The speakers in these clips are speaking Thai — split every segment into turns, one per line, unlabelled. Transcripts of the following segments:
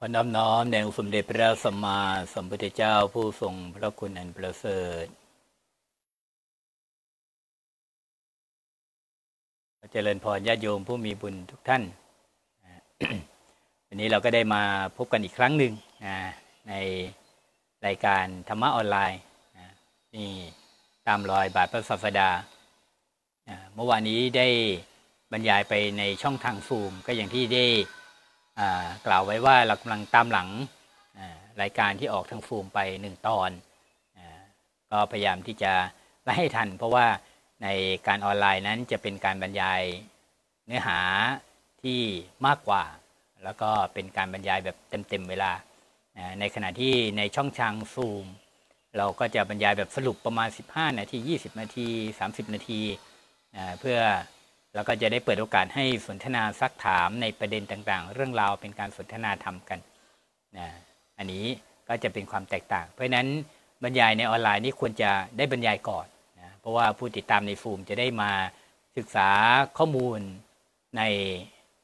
ขอน้อมน้อมแด่องค์สมเด็จพระสัมมาสัมพุทธเจ้าผู้ทรงพระคุณอันประเสริฐเจริญพรญาติโยมผู้มีบุญทุกท่าน วันนี้เราก็ได้มาพบกันอีกครั้งหนึ่งนะในรายการธรรมะออนไลน์นี่ตามรอยบาทพระศาสดา เมื่อวานนี้ได้บรรยายไปในช่องทางซูมก็อย่างที่ได้ กล่าวไว้ว่าเรากำลังตามหลังรายการที่ออกทางฟูมไปหนึ่งตอนอก็พยายามที่จะไล่ให้ทัน เพราะว่าในการออนไลน์นั้นจะเป็นการบรรยายเนื้อหาที่มากกว่า แล้วก็เป็นการบรรยายแบบเต็มๆเวลา ในขณะที่ในช่องทางซูม เราก็จะบรรยายแบบสรุปประมาณ 15 นาที 20 นาที 30 นาที เพื่อ เราก็จะได้เปิดโอกาสให้สนทนาซักถามในประเด็นต่างๆ เรื่องราวเป็นการสนทนาธรรมกันนะอันนี้ก็จะเป็นความแตกต่าง เพราะฉะนั้นบรรยายในออนไลน์นี่ควรจะได้บรรยายก่อนนะเพราะว่าผู้ติดตามในฟูมจะได้มาศึกษาข้อมูลใน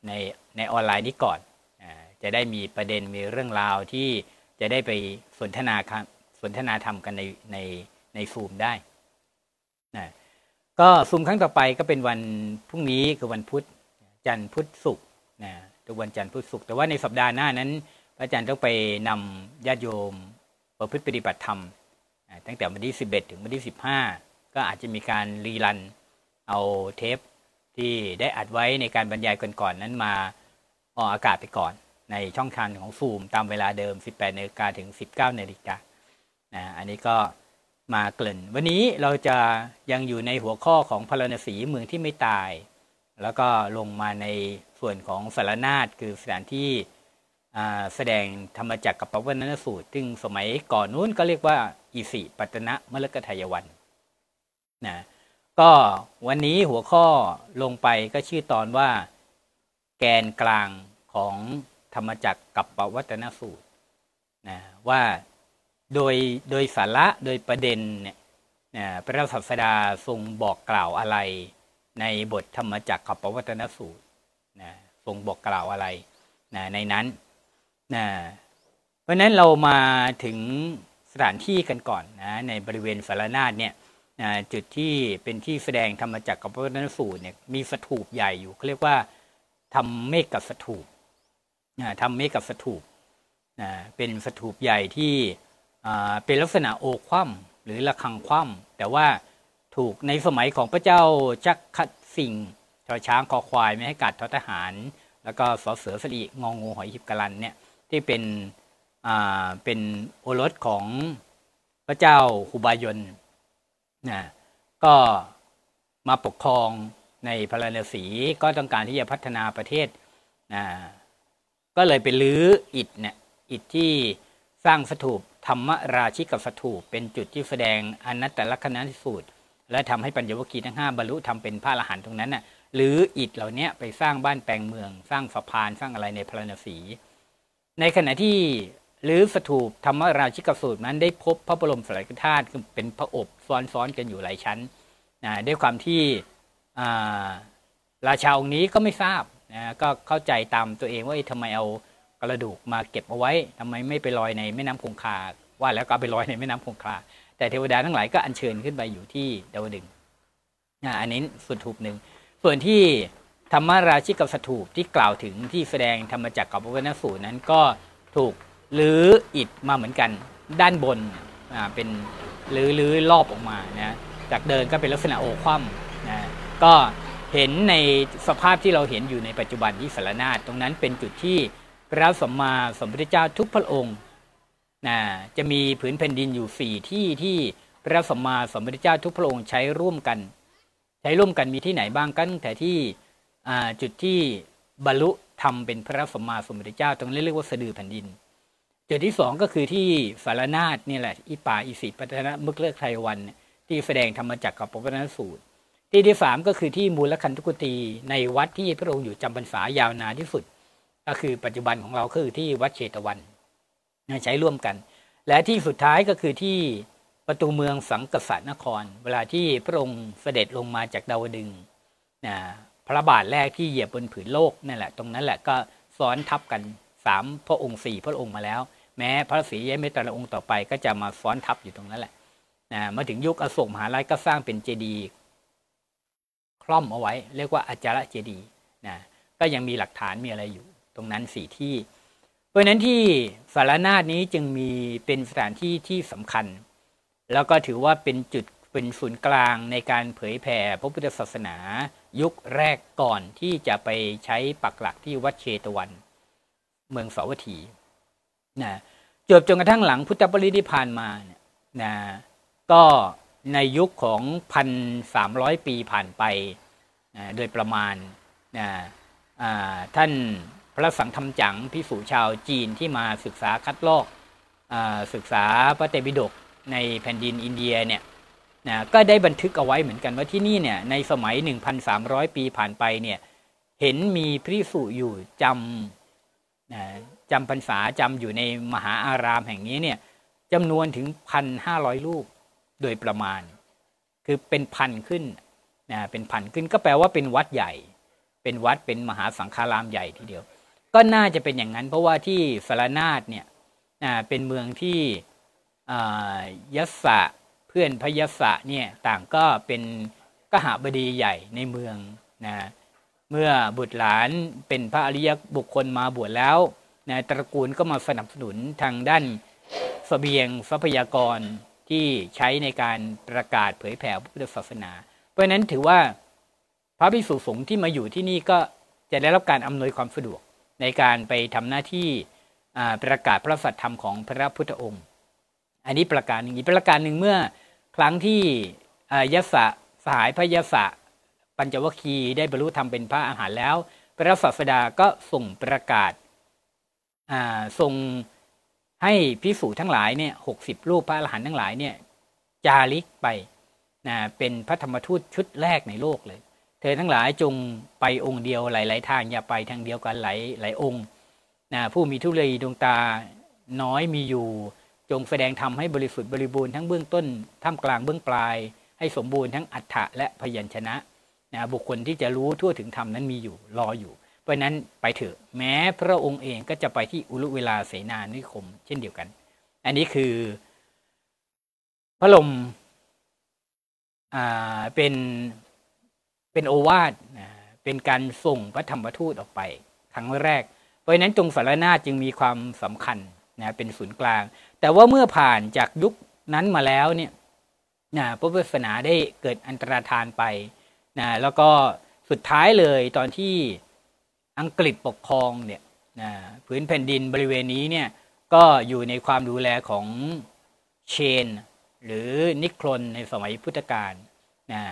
ในในออนไลน์นี้ก่อนอ่าจะได้มีประเด็นมีเรื่องราวที่จะได้ไปสนทนาครับสนทนาธรรมกันในในในฟูมได้ ก็ซูมครั้งต่อไปก็เป็นวันพรุ่งนี้คือวันพุธจันทร์พุธศุกร์นะทุกวันจันทร์พุธศุกร์แต่ว่าในสัปดาห์หน้านั้น พระอาจารย์ต้องไปนำญาติโยมประพฤติปฏิบัติธรรมตั้งแต่วันที่ 11 ถึงวันที่ 15 ก็อาจจะมีการรีรันเอาเทปที่ได้อัดไว้ในการบรรยายก่อนๆนั้นมาออกอากาศไปก่อน ในช่องทางของซูมตามเวลาเดิม 18นาฬิกาถึง 19นาฬิกานะอันนี้ก็ มาเกริ่น วันนี้เราจะยังอยู่ในหัวข้อของพารณสีเมืองที่ไม่ตาย แล้วก็ลงมาในส่วนของสารนาฏคือสถานที่แสดงธรรมจักรกับปวัณณสูตร ซึ่งสมัยก่อนนู้นก็เรียกว่า อิสิปัตนะมลกทายวันนะก็วันนี้หัวข้อลงไปก็ชื่อตอนว่า แกนกลางของธรรมจักรกับปวัตนสูตรนะว่า โดยโดยสาระโดยประเด็นเนี่ยพระศาสดาทรงบอกกล่าวอะไร ในบทธรรมจักรกับปวัตนสูตรนะทรงบอกกล่าวอะไรนะในนั้นนะเพราะนั้นเรามาถึงสถานที่กันก่อนนะในบริเวณสารนาฏเนี่ยนะจุดที่เป็นที่แสดงธรรมจักรกับพระนสูตรเนี่ยมีสถูปใหญ่อยู่เขาเรียกว่าทำเมฆกับสถูปนะทำเมฆกับสถูปนะเป็นสถูปใหญ่ที่ เป็นลักษณะโอคว่ำหรือระฆังคว่ำแต่ว่าถูกในสมัยของพระเจ้าจักรสิงชอช้างคอควายไม่ให้กัดทอทหาร แล้วก็สอเสือสลีงองงูหอยหิบกะลันเนี่ยที่เป็นอ่าเป็นโอรสของพระเจ้าหุบายนนะก็มาปกครองในพระนศีก็ต้องการที่จะพัฒนาประเทศนะก็เลยไปลื้ออิฐเนี่ยอิฐที่สร้างสถูป ธรรมราชิกับสถูปเป็นจุดที่แสดงอนัตตลักษณะสูตร และทำให้ปัญญวคีทั้งห้าบรรลุทำเป็นพระอรหันต์ตรงนั้นน่ะหรืออิฐเหล่านี้ไปสร้างบ้านแปลงเมือง สร้างสะพานสร้างอะไรในพระนศีในขณะที่หรือสถูปธรรมราชิกสูตรนั้นได้พบพระบรมสารีริกธาตุเป็นพระอบซ้อนๆกันอยู่หลายชั้นนะด้วยความที่อ่าราชาองค์นี้ก็ไม่ทราบนะก็เข้าใจตามตัวเองว่าทำไมเอา กระดูกมาเก็บเอาไว้ทำไมไม่ไปลอยในแม่น้ำคงคา ว่าแล้วก็ไปลอยในแม่น้ำคงคา แต่เทวดาทั้งหลายก็อัญเชิญขึ้นไปอยู่ที่ดาวดึงนะอันนี้ส่วนถูปหนึ่ง ส่วนที่ธรรมราชิกกับสถูปที่กล่าวถึงที่แสดงธรรมจักรกับพระวนสูตรนั้นก็ถูกลื้ออิฐมาเหมือนกัน ด้านบนอ่าเป็นลื้อลื้อรอบออกมานะจากเดินก็เป็นลักษณะโอคว่ำนะก็เห็นในสภาพที่เราเห็นอยู่ในปัจจุบันที่สารนาฏตรงนั้นเป็นจุดที่ พระสัมมาสัมพุทธเจ้าทุกพระองค์นะจะมีผืนแผ่นดินอยู่สี่ที่ที่พระสัมมาสัมพุทธเจ้าทุกพระองค์ใช้ร่วมกัน ใช้ร่วมกันมีที่ไหนบ้างกันแต่ที่จุดที่บรรลุทำเป็นพระสัมมาสัมพุทธเจ้าตรงนี้เรียกว่าสะดือแผ่นดิน จุดที่สองก็คือที่สารนาฏนี่แหละอีป่าอีสิปัตนะมึกเลิกไทยวันที่แสดงธรรมจักรกับปวัตนสูตร ที่ที่สามก็คือที่มูลคันธุกุตีในวัดที่พระองค์อยู่จำพรรษายาวนานที่สุด ก็คือปัจจุบันของเราคือที่วัดเชตวันใช้ร่วมกัน และที่สุดท้ายก็คือที่ประตูเมืองสังกษัตนคร เวลาที่พระองค์เสด็จลงมาจากดาวดึงนะพระบาทแรกที่เหยียบบนผืนโลกนั่นแหละ ตรงนั้นแหละก็ซ้อนทับกันสามพระองค์สี่พระองค์มาแล้ว แม้พระศรีอริยเมตตาองค์ต่อไปก็จะมาซ้อนทับอยู่ตรงนั้นแหละนะมาถึงยุคอโศกมหาราชก็สร้างเป็นเจดีย์คล่อมเอาไว้ เรียกว่าอาจารย์เจดีย์นะก็ยังมีหลักฐานมีอะไรอยู่ ตรงนั้นสี่ที่ เพราะนั้นที่สารนาฏนี้จึงมีเป็นสถานที่ที่สำคัญ แล้วก็ถือว่าเป็นจุดเป็นศูนย์กลางในการเผยแผ่พระพุทธศาสนายุคแรกก่อนที่จะไปใช้ปักหลักที่วัดเชตวัน เมืองสาวัตถีนะจบจนกระทั่งหลังพุทธปรินิพพานมาเนี่ยนะก็ในยุคของพันสามร้อยปีผ่านไปนะโดยประมาณนะท่าน พระสังฆธรรมจังพิสูชาวจีนที่มาศึกษาคัดลอกอศึกษาพระเตปิฎกในแผ่นดินอินเดียเนี่ยนะก็ได้บันทึกเอาไว้เหมือนกันว่าที่นี่เนี่ยในสมัย 1,300 ปีผ่านไปเนี่ยเห็นมีพิสุอยู่จำนะจำพรรษาจำอยู่ในมหาอารามแห่งนี้เนี่ยจำนวนถึง 1,500ลูกโดยประมาณ คือเป็นพันขึ้นนะเป็นพันขึ้นก็แปลว่าเป็นวัดใหญ่ เป็นวัดเป็นมหาสังฆารามใหญ่ทีเดียว ก็น่าจะเป็นอย่างนั้น เพราะว่าที่สารนาฏเนี่ยเป็นเมืองที่ยศะเพื่อนพยศะเนี่ยต่างก็เป็นกหบดีใหญ่ในเมืองนะเมื่อบุตรหลานเป็นพระอริยบุคคลมาบวชแล้วนะตระกูลก็มาสนับสนุนทางด้านสเสบียงทรัพยากรที่ใช้ในการประกาศเผยแผ่พุทธศาสนา เพราะนั้นถือว่าพระภิกษุสงฆ์ที่มาอยู่ที่นี่ก็จะได้รับการอำนวยความสะดวก ในการไปทำหน้าที่ประกาศพระสัทธรรมของพระพุทธองค์ อันนี้ประการหนึ่งอีกประการหนึ่งเมื่อครั้งที่ยศสหายพระยศปัญจวคีได้บรรลุธรรมเป็นพระอาหารแล้ว พระศาสดาก็ส่งประกาศส่งให้พิสูจทั้งหลายเนี่ยหกสิบรูปพระอรหันต์ทั้งหลายเนี่ยจาริกไปนะเป็นพระธรรมทูตชุดแรกในโลกเลย เธอทั้งหลายจงไปองค์เดียวหลาย ๆ ทางอย่าไปทางเดียวกันหลายหลายองค์นะผู้มีทุลีดวงตาน้อยมีอยู่ จงแสดงธรรมให้บริสุทธิ์บริบูรณ์ทั้งเบื้องต้นท่ามกลางเบื้องปลาย ให้สมบูรณ์ทั้งอัฏฐะและพยัญชนะนะบุคคลที่จะรู้ทั่วถึงธรรมนั้นมีอยู่รออยู่ เพราะนั้นไปเถอะแม้พระองค์เองก็จะไปที่อุลุเวลาเสนานิคม เช่นเดียวกัน อันนี้คือ พระลมอ่าเป็น เป็นโอวาทเป็นการส่งพระธรรมทูตออกไป ครั้งแรก เพราะนั้นจงสารนาจึงมีความสำคัญนะเป็นศูนย์กลาง แต่ว่าเมื่อผ่านจากยุคนั้นมาแล้วเนี่ยนะพระพุทธศาสนาได้เกิดอันตรธานไปนะแล้วก็สุดท้ายเลยตอนที่อังกฤษปกครองเนี่ยนะพื้นแผ่นดินบริเวณนี้เนี่ยก็อยู่ในความดูแลของเชน หรือนิครนในสมัยพุทธกาลนะ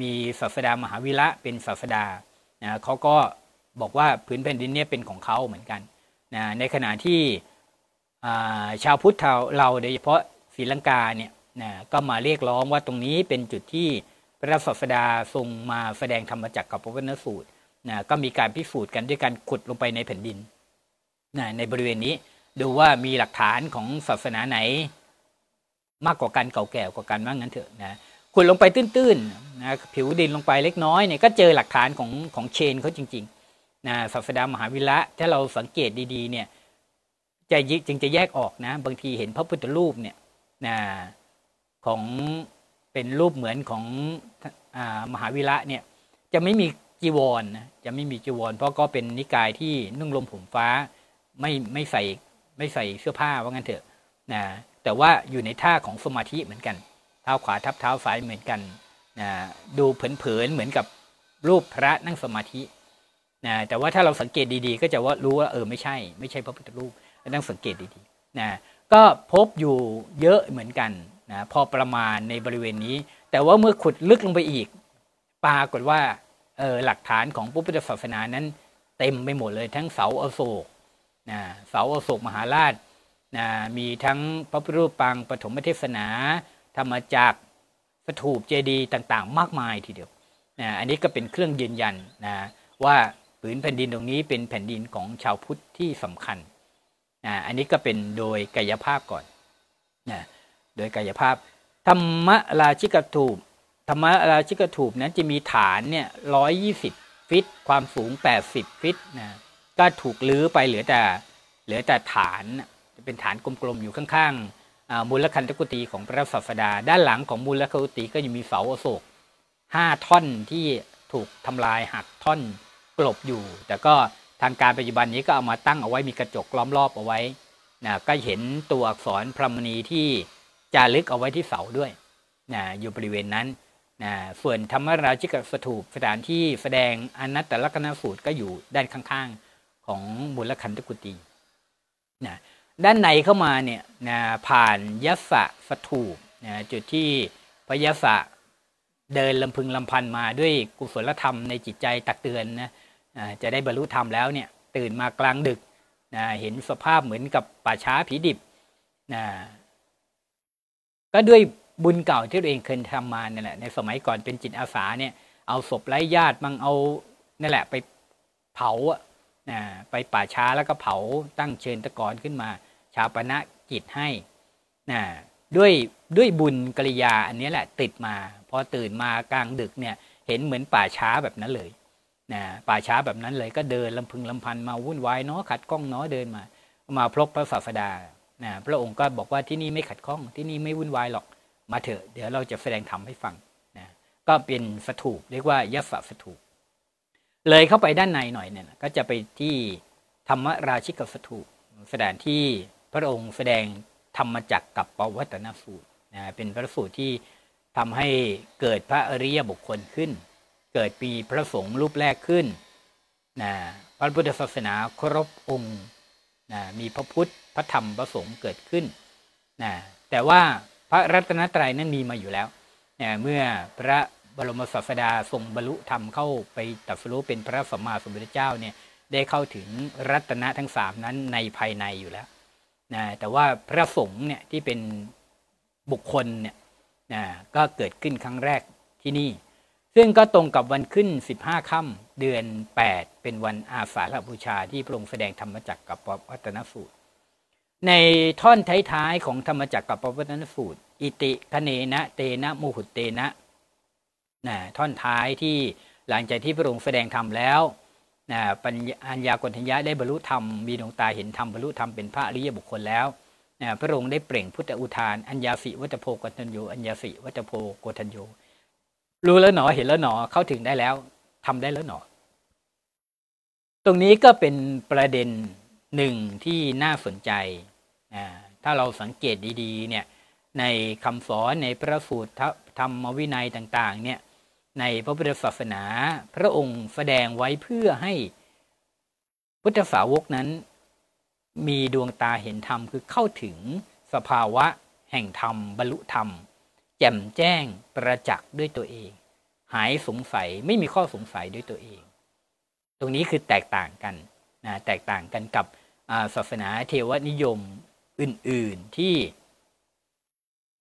มีศาสดามหาวิระเป็นศาสดานะเขาก็บอกว่าพื้นแผ่นดินเนี่ยเป็นของเขาเหมือนกันนะในขณะที่ชาวพุทธเราโดยเฉพาะศรีลังกาเนี่ยนะก็มาเรียกร้องว่าตรงนี้เป็นจุดที่พระศาสดาทรงมาแสดงธรรมจักรกับพระวรรณสูตรนะก็มีการพิสูจน์กันด้วยการขุดลงไปในแผ่นดินนะในบริเวณนี้ดูว่ามีหลักฐานของศาสนาไหน มากกว่ากันเก่าแก่กว่ากันว่างั้นเถอะนะ ขุดลงไปตื้นๆนะผิวดินลงไปเล็กน้อยเนี่ยก็เจอหลักฐานของของเชนเขาจริงๆนะศาสดามหาวิระถ้าเราสังเกตดีๆเนี่ยจะจึงจะแยกออกนะ บางทีเห็นพระพุทธรูปเนี่ยนะของเป็นรูปเหมือนของอมหาวิระเนี่ยจะไม่มีจีวรนะจะไม่มีจีวร เพราะก็เป็นนิกายที่นุ่งลมผมฟ้าไม่ไม่ใส่ไม่ใส่เสื้อผ้าว่างั้นเถอะนะแต่ว่าอยู่ในท่าของสมาธิเหมือนกัน เท้าขวาทับเท้าซ้ายเหมือนกันนะดูเผินๆเหมือนกับรูปพระนั่งสมาธินะแต่ว่าถ้าเราสังเกตดีๆ ก็จะว่ารู้ว่าเออไม่ใช่ ไม่ใช่พระพุทธรูปต้องสังเกตดีๆนะก็พบอยู่เยอะเหมือนกันนะพอประมาณในบริเวณนี้ แต่ว่าเมื่อขุดลึกลงไปอีก ปรากฏว่าเออหลักฐานของพุทธศาสนานั้น เต็มไปหมดเลยทั้งเสาอโศกนะเสาอโศกมหาราชนะมีทั้งพระพุทธรูปปางปฐมเทศนา ธรรมจักรสถูปเจดีย์ต่างๆ มากมายทีเดียวนะอันนี้ก็เป็นเครื่องยืนยันนะว่าผืนแผ่นดินตรงนี้เป็นแผ่นดินของชาวพุทธที่สำคัญนะอันนี้ก็เป็นโดยกายภาพก่อนนะโดยกายภาพ ธรรมราชิกถูปธรรมราชิกถูปนั้นจะมีฐานเนี่ยร้อยยี่สิบฟิต ความสูงแปดสิบฟิตนะก็ถูกลื้อไปเหลือแต่เหลือแต่ฐานจะเป็นฐานกลมๆอยู่ข้างๆ มูลคันตกุตีของพระศาสดา ด้านหลังของมูลคันตกุตีก็ยังมีเสาอโศกห้าท่อนที่ถูกทำลายหักท่อนกลบอยู่ แต่ก็ทางการปัจจุบันนี้ก็เอามาตั้งเอาไว้มีกระจกล้อมรอบเอาไว้นะก็เห็นตัวอักษรพรหมณีที่จารึกเอาไว้ที่เสาด้วยนะอยู่บริเวณนั้นนะส่วนธรรมราชิกสถูปสถานที่แสดงอนัตตลกนสูตรก็อยู่ด้านข้างๆ ของมูลคันตกุตีนะ ด้านในเข้ามาเนี่ยนะผ่านยัสะสถูปนะจุดที่พระยัสะเดินลำพึงลำพันมาด้วยกุศลธรรมในจิตใจตักเตือนนะจะได้บรรลุธรรมแล้วเนี่ยตื่นมากลางดึกนะเห็นสภาพเหมือนกับป่าช้าผีดิบนะก็ด้วยบุญเก่าที่ตัวเองเคยทำมาเนี่ยแหละในสมัยก่อนเป็นจิตอาสาเนี่ยเอาศพไร้ญาติมังเอานั่นแหละไปเผา ไปป่าช้าแล้วก็เผาตั้งเชิญตะกอนขึ้นมา ชาปณะกิจให้นะด้วยด้วยบุญกริยาอันนี้แหละติดมาพอตื่นมากลางดึกเนี่ยเห็นเหมือนป่าช้าแบบนั้นเลยนะป่าช้าแบบนั้นเลยก็เดินลำพึงลำพันมาวุ่นวายเนาะขัดกล้องเนาะเดินมา มาพบพระศาสดานะพระองค์ก็บอกว่าที่นี่ไม่ขัดข้องที่นี่ไม่วุ่นวายหรอกมาเถอะ เดี๋ยวเราจะแสดงธรรมให้ฟังนะก็เป็นสถูปเรียกว่ายัสสถูป เลยเข้าไปด้านในหน่อยเนี่ยก็จะไปที่ธรรมราชิกสถูปสถานที่พระองค์แสดงธรรมจักกับปวัตนสูตรนะเป็นพระสูตรที่ทำให้เกิดพระอริยบุคคลขึ้น เกิดปีพระสงฆ์รูปแรกขึ้นนะพระพุทธศาสนาครบองค์นะมีพระพุทธพระธรรมพระสงฆ์เกิดขึ้นนะแต่ว่าพระรัตนตรัยนั้นมีมาอยู่แล้วนะเมื่อพระ บรมศาสดาทรงบรรลุธรรมเข้าไปตัดสู้เป็นพระสัมมาสัมพุทธเจ้าเนี่ยได้เข้าถึงรัตนะทั้งสามนั้นในภายในอยู่แล้วนะแต่ว่าพระสงฆ์เนี่ยที่เป็นบุคคลเนี่ยนะก็เกิดขึ้นครั้งแรกที่นี่ ซึ่งก็ตรงกับวันขึ้น 15ค่ำเดือน 8 เป็นวันอาสาฬบูชาที่พระองค์แสดงธรรมจักรกับปวัตนสูตร ในท่อนท้ายๆของธรรมจักรกับปวัตนสูตร อิติคเนนะเตนะมุหุเตนะ นะท่อนท้ายที่หลังจากที่พระองค์แสดงธรรมแล้วนะปัญญาญากนทัญญาได้บรรลุธรรมมีดวงตาเห็นธรรมบรรลุธรรมเป็นพระอริยบุคคลแล้วนะพระองค์ได้เปล่งพุทธอุทาน อัญญาสิวัตโพกตัญโยอัญญาสิวัตโพกตัญโยรู้แล้วหนอเห็นแล้วหนอเข้าถึงได้แล้วทำได้แล้วหนอ ตรงนี้ก็เป็นประเด็นหนึ่งที่น่าสนใจนะถ้าเราสังเกตดีๆเนี่ยในคำสอนในพระสูตรธรรมวินัยต่าง ๆ เนี่ย ในพระพุทธศาสนา พระองค์แสดงไว้เพื่อให้พุทธสาวกนั้น มีดวงตาเห็นธรรมคือเข้าถึงสภาวะแห่งธรรมบรรลุธรรม แจ่มแจ้งประจักษ์ด้วยตัวเอง หายสงสัยไม่มีข้อสงสัยด้วยตัวเอง ตรงนี้คือแตกต่างกันนะแตกต่างกันกับศาสนาเทวนิยมอื่น ๆที่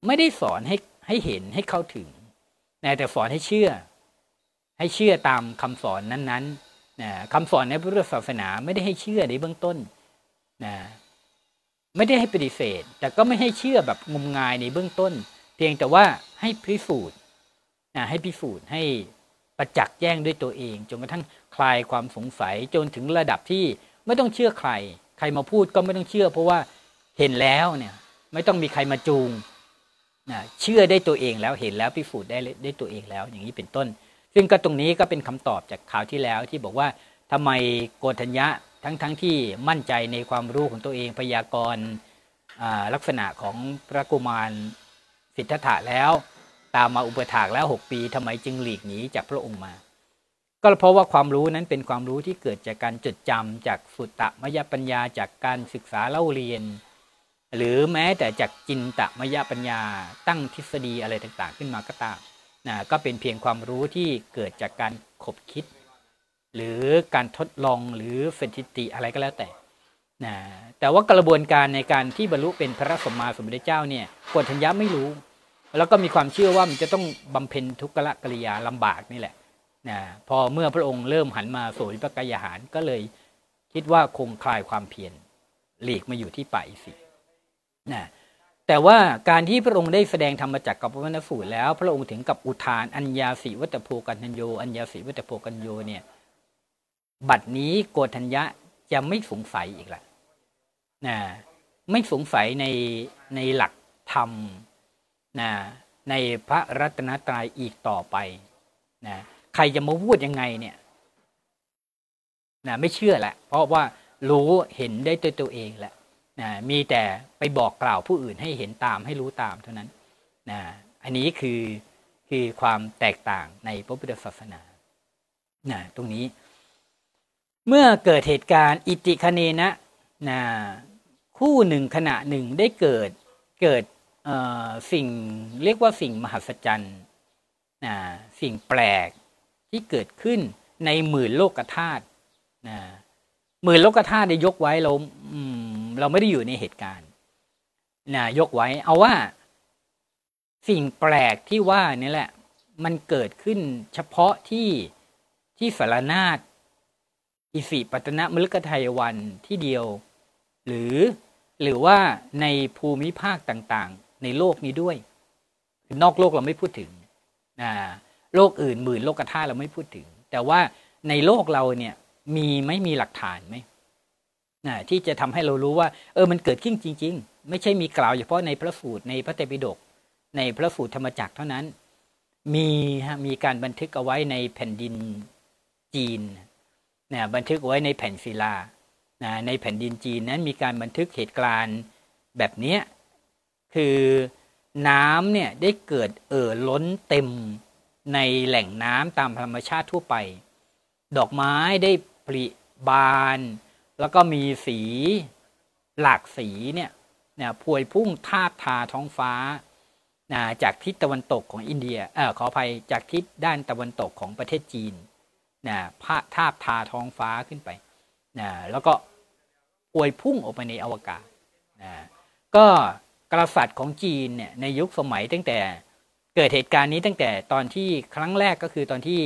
ไม่ได้สอนให้ให้เห็นให้เข้าถึง นะแต่สอนให้เชื่อ ให้เชื่อตามคำสอนนั้นๆนะคำสอนในพุทธศาสนาไม่ได้ให้เชื่อในเบื้องต้นนะไม่ได้ให้ปฏิเสธ แต่ก็ไม่ให้เชื่อแบบงมงายในเบื้องต้น เพียงแต่ว่าให้พิสูจน์นะให้พิสูจน์ให้ประจักษ์แจ้งด้วยตัวเองจนกระทั่งคลายความสงสัยจนถึงระดับที่ไม่ต้องเชื่อใคร ใครมาพูดก็ไม่ต้องเชื่อ เพราะว่าเห็นแล้วเนี่ย ไม่ต้องมีใครมาจูง นะเชื่อได้ตัวเองแล้วเห็นแล้วพิสูจน์ได้ได้ตัวเองแล้วอย่างนี้เป็นต้น ซึ่งก็ตรงนี้ก็เป็นคำตอบจากข่าวที่แล้วที่บอกว่าทำไมโกฏัญญะทั้งทั้งที่มั่นใจในความรู้ของตัวเองพยากรณ์ลักษณะของพระกุมารสิทธัตถะแล้ว ตามมาอุปถากแล้ว 6 ปีทำไมจึงหลีกหนีจากพระองค์มา ก็เพราะว่าความรู้นั้นเป็นความรู้ที่เกิดจากการจดจำจากสุตตมยปัญญาจากการศึกษาเล่าเรียน หรือแม้แต่จากจินตมยปัญญาตั้งทฤษฎีอะไรต่างๆ ขึ้นมาก็ตามนะก็เป็นเพียงความรู้ที่เกิดจากการขบคิด หรือการทดลองหรือสถิติอะไรก็แล้วแต่นะแต่ว่ากระบวนการในการที่บรรลุเป็นพระสมมาสมพุทธเจ้าเนี่ยกวทัญญาไม่รู้ แล้วก็มีความเชื่อว่ามันจะต้องบำเพ็ญทุกขละกิริยาลำบากนี่แหละนะพอเมื่อพระองค์เริ่มหันมาสู่พระกายหารก็เลยคิดว่าคงคลายความเพียรหลีกมาอยู่ที่ป่าอิสิ นะแต่ว่าการที่พระองค์ได้แสดงธรรมจักรกับพระวรรณสูตรแล้ว พระองค์ถึงกับอุทานอัญญาสีวัตโพกัญโย อัญญาสีวัตโพกัญโยเนี่ย บัดนี้โกฏัญญะจะไม่สงสัยอีกละนะไม่สงสัยในในหลักธรรมนะในพระรัตนตรัยอีกต่อไปนะใครจะมาพูดยังไงเนี่ยนะไม่เชื่อแหละ เพราะว่ารู้เห็นได้ตัวตัวเองแหละ นะมีแต่ไปบอกกล่าวผู้อื่นให้เห็นตามให้รู้ตามเท่านั้นนะอันนี้คือคือความแตกต่างในพระพุทธศาสนานะตรงนี้ เมื่อเกิดเหตุการณ์อิติคเนนะนะคู่หนึ่งขณะหนึ่งได้เกิดเกิดสิ่งเรียกว่าสิ่งมหัศจรรย์นะสิ่งแปลกที่เกิดขึ้นในหมื่นโลกธาตุนะ หมื่นโลกธาตุได้ยกไว้เราเราไม่ได้อยู่ในเหตุการณ์นะยกไว้ เอาว่า สิ่งแปลกที่ว่านี่แหละ มันเกิดขึ้นเฉพาะที่ที่สารนาฏอิสิปตนะมฤคทายวันที่เดียว หรือหรือว่าในภูมิภาคต่างๆ ในโลกนี้ด้วย นอกโลกเราไม่พูดถึงนะโลกอื่นหมื่นโลกธาตุเราไม่พูดถึง แต่ว่าในโลกเราเนี่ย มีไม่มีหลักฐานไหมนะที่จะทำให้เรารู้ว่า เออมันเกิดขึ้นจริง ๆ ไม่ใช่มีกล่าวเฉพาะในพระสูตรในพระเตปิฎกในพระสูตรธรรมจักรเท่านั้น มีฮะมีการบันทึกเอาไว้ในแผ่นดินจีนนะบันทึกไว้ในแผ่นศิลานะในแผ่นดินจีนนั้นมีการบันทึกเหตุการณ์แบบนี้คือน้ำเนี่ยได้เกิดเอ่อล้นเต็มในแหล่งน้ำตามธรรมชาติทั่วไป ดอกไม้ได้ ปริบาน แล้วก็มีสีหลากสีเนี่ยนะพวยพุ่งทาบทาท้องฟ้านะจากทิศตะวันตกของอินเดียเออขออภัยจากทิศด้านตะวันตกของประเทศจีนนะพาทาบทาท้องฟ้าขึ้นไปนะแล้วก็อวยพุ่งออกไปในอวกาศนะก็กษัตริย์ของจีนเนี่ยในยุคสมัยตั้งแต่เกิดเหตุการณ์นี้ตั้งแต่ตอนที่ครั้งแรกก็คือตอนที่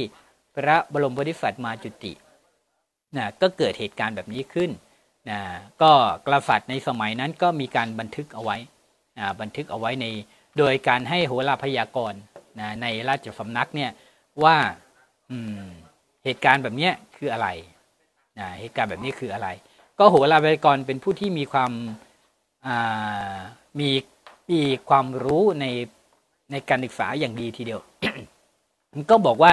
พระบรมบริษัทมาจุติ นะก็เกิดเหตุการณ์แบบนี้ขึ้นนะก็กษัตริย์ในสมัยนั้นก็มีการบันทึกเอาไว้นะบันทึกเอาไว้ในโดยการให้โหราพยากรณ์นะในราชสำนักเนี่ยว่าเหตุการณ์แบบนี้คืออะไรนะเหตุการณ์แบบนี้คืออะไร ก็โหราพยากรเป็นผู้ที่มีความมีมีความรู้ในในการศึกษาอย่างดีทีเดียวก็บอกว่า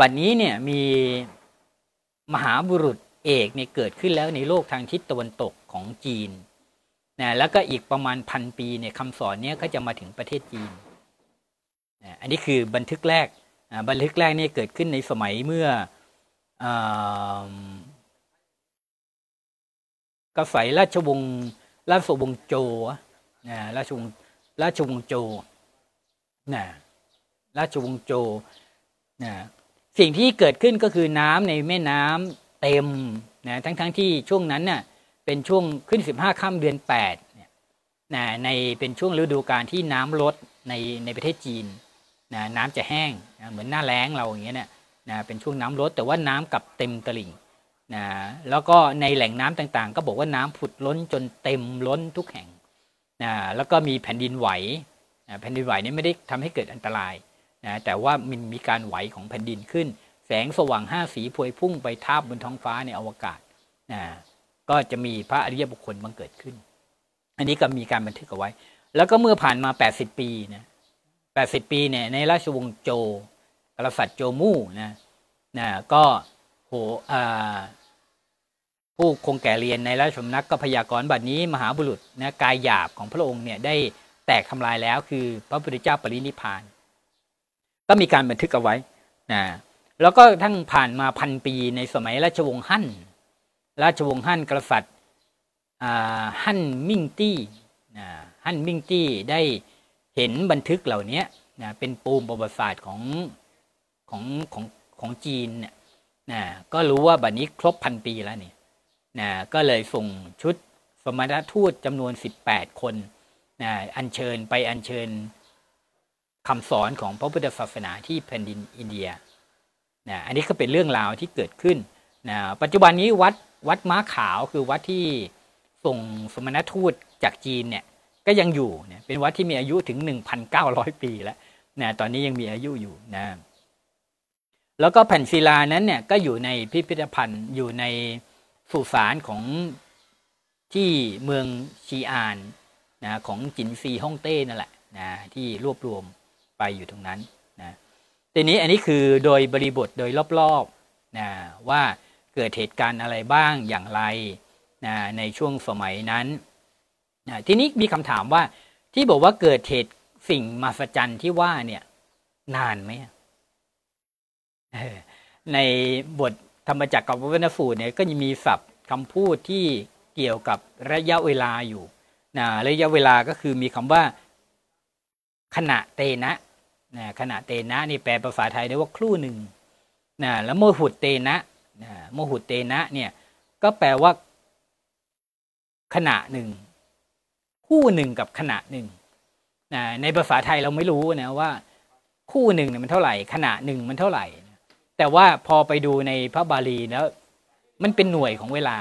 บัดนนี้เนี่ยมี มหาบุรุษเอกเนี่ยเกิดขึ้นแล้วในโลกทางทิศตะวันตกของจีนนะแล้วก็อีกประมาณพันปีเนี่ยคำสอนเนี้ยก็จะมาถึงประเทศจีนนะอันนี้คือบันทึกแรกบันทึกแรกเนี่ยเกิดขึ้นในสมัยเมื่อกษัตริย์ราชวงศ์ราชวงศ์โจนะราชวงศ์ราชวงศ์โจนะราชวงศ์โจนะ สิ่งที่เกิดขึ้นก็คือน้ำในแม่น้ำเต็มนะทั้งทั้งที่ช่วงนั้นน่ะเป็นช่วงขึ้นสิบห้าค่ำเดือนแปดเนี่ยนะในเป็นช่วงฤดูกาลที่น้ำลดในในประเทศจีนนะน้ำจะแห้งนะเหมือนหน้าแล้งเราอย่างเงี้ยเนี่ยนะเป็นช่วงน้ำลดแต่ว่าน้ำกับเต็มตลิ่งนะแล้วก็ในแหล่งน้ำต่างๆ ก็บอกว่าน้ำผุดล้นจนเต็มล้นทุกแห่งนะแล้วก็มีแผ่นดินไหวนะแผ่นดินไหวนี้ไม่ได้ทำให้เกิดอันตราย นะแต่ว่ามันมีการไหวของแผ่นดินขึ้น แสงสว่างห้าสีพวยพุ่งไปทาบบนท้องฟ้าในอวกาศนะก็จะมีพระอริยบุคคลบังเกิดขึ้น อันนี้ก็มีการบันทึกเอาไว้ แล้วก็เมื่อผ่านมา 80 ปีนะ80 ปีเนี่ยในราชวงศ์โจกษัตริย์โจมู่นะนะก็โหอ่าผู้คงแก่เรียนในราชสำนักก็พยากรณ์บัดนี้มหาบุรุษนะกายหยาบของพระองค์เนี่ยได้แตกทำลายแล้วคือพระพุทธเจ้าปรินิพาน ก็มีการบันทึกเอาไว้นะแล้วก็ทั้งผ่านมาพันปีในสมัยราชวงศ์ฮั่น ราชวงศ์ฮั่นกษัตริย์ฮั่นมิงตี้ฮั่นมิงตี้ได้เห็นบันทึกเหล่านี้นะเป็นปูมประวัติศาสตร์ของของของของจีนเนี่ยนะก็รู้ว่าบัดนี้ครบพันปีแล้วนี่นะก็เลยส่งชุดสมณทูตจำนวน 18 คนนะอัญเชิญไปอัญเชิญ คำสอนของพระพุทธศาสนาที่แผ่นดินอินเดียนะอันนี้ก็เป็นเรื่องราวที่เกิดขึ้นนะปัจจุบันนี้วัดวัดม้าขาวคือวัดที่ส่งสมณทูตจากจีนเนี่ยก็ยังอยู่เนี่ยเป็นวัดที่มีอายุถึง 1,900 ปีแล้วนะตอนนี้ยังมีอายุอยู่นะแล้วก็แผ่นศิลานั้นเนี่ยก็อยู่ในพิพิธภัณฑ์อยู่ในสุสานของที่เมืองชีอานนะของจินซีฮ่องเต้นั่นแหละนะที่รวบรวม อยู่ตรงนั้นนะทีนี้อันนี้คือโดยบริบทโดยรอบๆนะว่าเกิดเหตุการณ์อะไรบ้างอย่างไรนะในช่วงสมัยนั้นนะทีนี้มีคำถามว่าที่บอกว่าเกิดเหตุสิ่งมหัศจรรย์ที่ว่าเนี่ยนานไหมในบทธรรมจักรกับวัฒนสูตรเนี่ยก็ยังมีศัพท์คำพูดที่เกี่ยวกับระยะเวลาอยู่นะระยะเวลาก็คือมีคำว่าขณะเตนะ นะขณะเตนะนี่แปลภาษาไทยได้ว่าครู่หนึ่งนะแล้วโมหุดเตนะนะโมหุดเตนะเนี่ยก็แปลว่า ขณะหนึ่ง คู่หนึ่งกับขณะหนึ่งนะในภาษาไทยเราไม่รู้นะว่า คู่หนึ่งเนี่ยมันเท่าไหร่ ขณะหนึ่งมันเท่าไหร่ แต่ว่าพอไปดูในพระบาลีแล้ว มันเป็นหน่วยของเวลา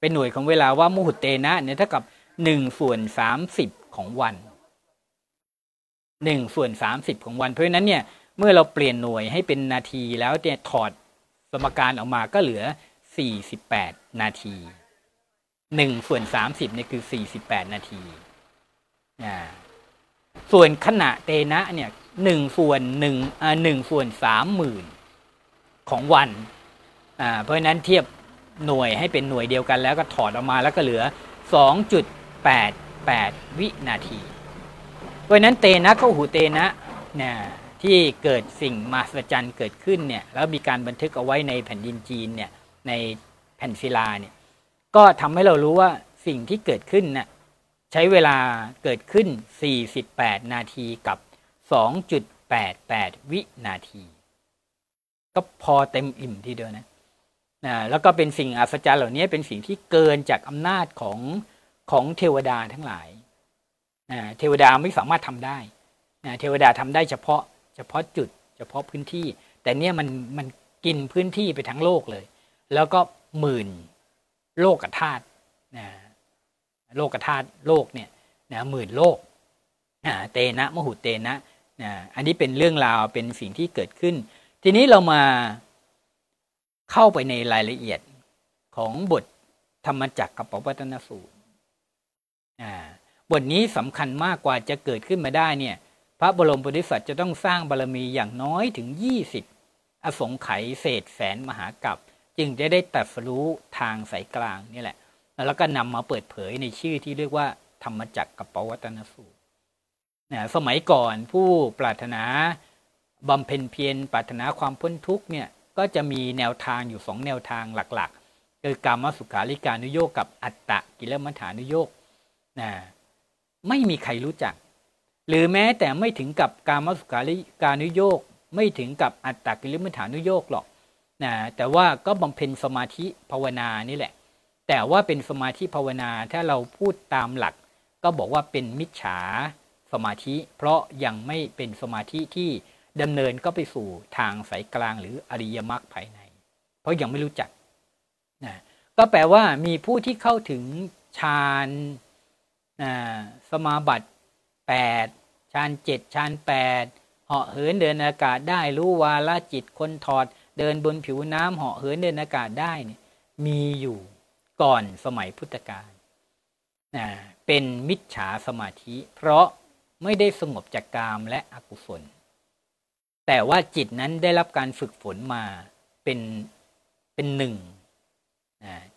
เป็นหน่วยของเวลาว่ามุหุเตนะเนี่ยเท่ากับหนึ่งส่วนสามสิบของวัน หนึ่งส่วนสามสิบของวันเพราะฉะนั้นเนี่ยเมื่อเราเปลี่ยนหน่วยให้เป็นนาทีแล้วเนี่ยถอดสมการออกมาก็เหลือสี่สิบแปดนาทีหนึ่งส่วนสามสิบเนี่ยคือสี่สิบแปดนาทีนะส่วนขณะเตนะเนี่ยหนึ่งส่วนหนึ่งอ่าหนึ่งส่วนสามหมื่นของวันอ่าเพราะฉะนั้นเทียบหน่วยให้เป็นหน่วยเดียวกันแล้วก็ถอดออกมาแล้วก็เหลือ 2.88 วินาที เพราะนั้นเตนะเข้าหูเตนะเนี่ยที่เกิดสิ่งมหัศจรรย์เกิดขึ้นเนี่ยแล้วมีการบันทึกเอาไว้ในแผ่นดินจีนเนี่ยในแผ่นศิลาเนี่ยก็ทำให้เรารู้ว่าสิ่งที่เกิดขึ้นน่ะใช้เวลาเกิดขึ้น 48 นาทีกับ 2.88 วินาที ก็พอเต็มอิ่มทีเดียวนะนะแล้วก็เป็นสิ่งอัศจรรย์เหล่านี้เป็นสิ่งที่เกินจากอำนาจของของเทวดาทั้งหลาย เทวดาไม่สามารถทำได้นะเทวดาทำได้เฉพาะเฉพาะจุด เฉพาะพื้นที่ แต่เนี่ยมันมันกินพื้นที่ไปทั้งโลกเลย แล้วก็หมื่นโลกธาตุนะโลกธาตุโลกเนี่ยนะหมื่นโลกนะเตนะมหุเตนะนะอันนี้เป็นเรื่องราวเป็นสิ่งที่เกิดขึ้น ทีนี้เรามาเข้าไปในรายละเอียดของบทธรรมจักรกับปวัตนสูตร บทนี้สำคัญมากกว่าจะเกิดขึ้นมาได้เนี่ย พระบรมโพธิสัตว์จะต้องสร้างบารมีอย่างน้อยถึงยี่สิบอสงไขยเศษแสนมหากัปจึงจะได้ตัดสู้ทางสายกลางนี่แหละ แล้วก็นำมาเปิดเผยในชื่อที่เรียกว่า ธรรมจักรกับปวัตนสูตรสมัยก่อนผู้ปรารถนาบำเพ็ญเพียรปรารถนาความพ้นทุกเนี่ยก็จะมีแนวทางอยู่สองแนวทางหลักๆคือกรรมสุขาริการุโยกกับอัตตะกิลมัฐานุโยกนะ ไม่มีใครรู้จัก หรือแม้แต่ไม่ถึงกับกรรมัสุขาริการนุโยกไม่ถึงกับอัตตกิลมัฐานุโยกหรอกนะแต่ว่าก็บำเพ็ญสมาธิภาวนานี่แหละ แต่ว่าเป็นสมาธิภาวนาถ้าเราพูดตามหลัก ก็บอกว่าเป็นมิจฉาสมาธิ เพราะยังไม่เป็นสมาธิที่ดำเนินก็ไปสู่ทางสายกลางหรืออริยมรรคภายใน เพราะยังไม่รู้จักนะก็แปลว่ามีผู้ที่เข้าถึงฌาน สมาบัติ8ฌานเจ็ดฌานแปดเหาะเหินเดินอากาศได้รู้วาลจิตคนถอดเดินบนผิวน้ำเหาะเหินเดินอากาศได้เนี่ยมีอยู่ก่อนสมัยพุทธกาลเป็นมิจฉาสมาธิ เพราะไม่ได้สงบจากกามและอกุศล แต่ว่าจิตนั้นได้รับการฝึกฝนมาเป็นเป็นหนึ่ง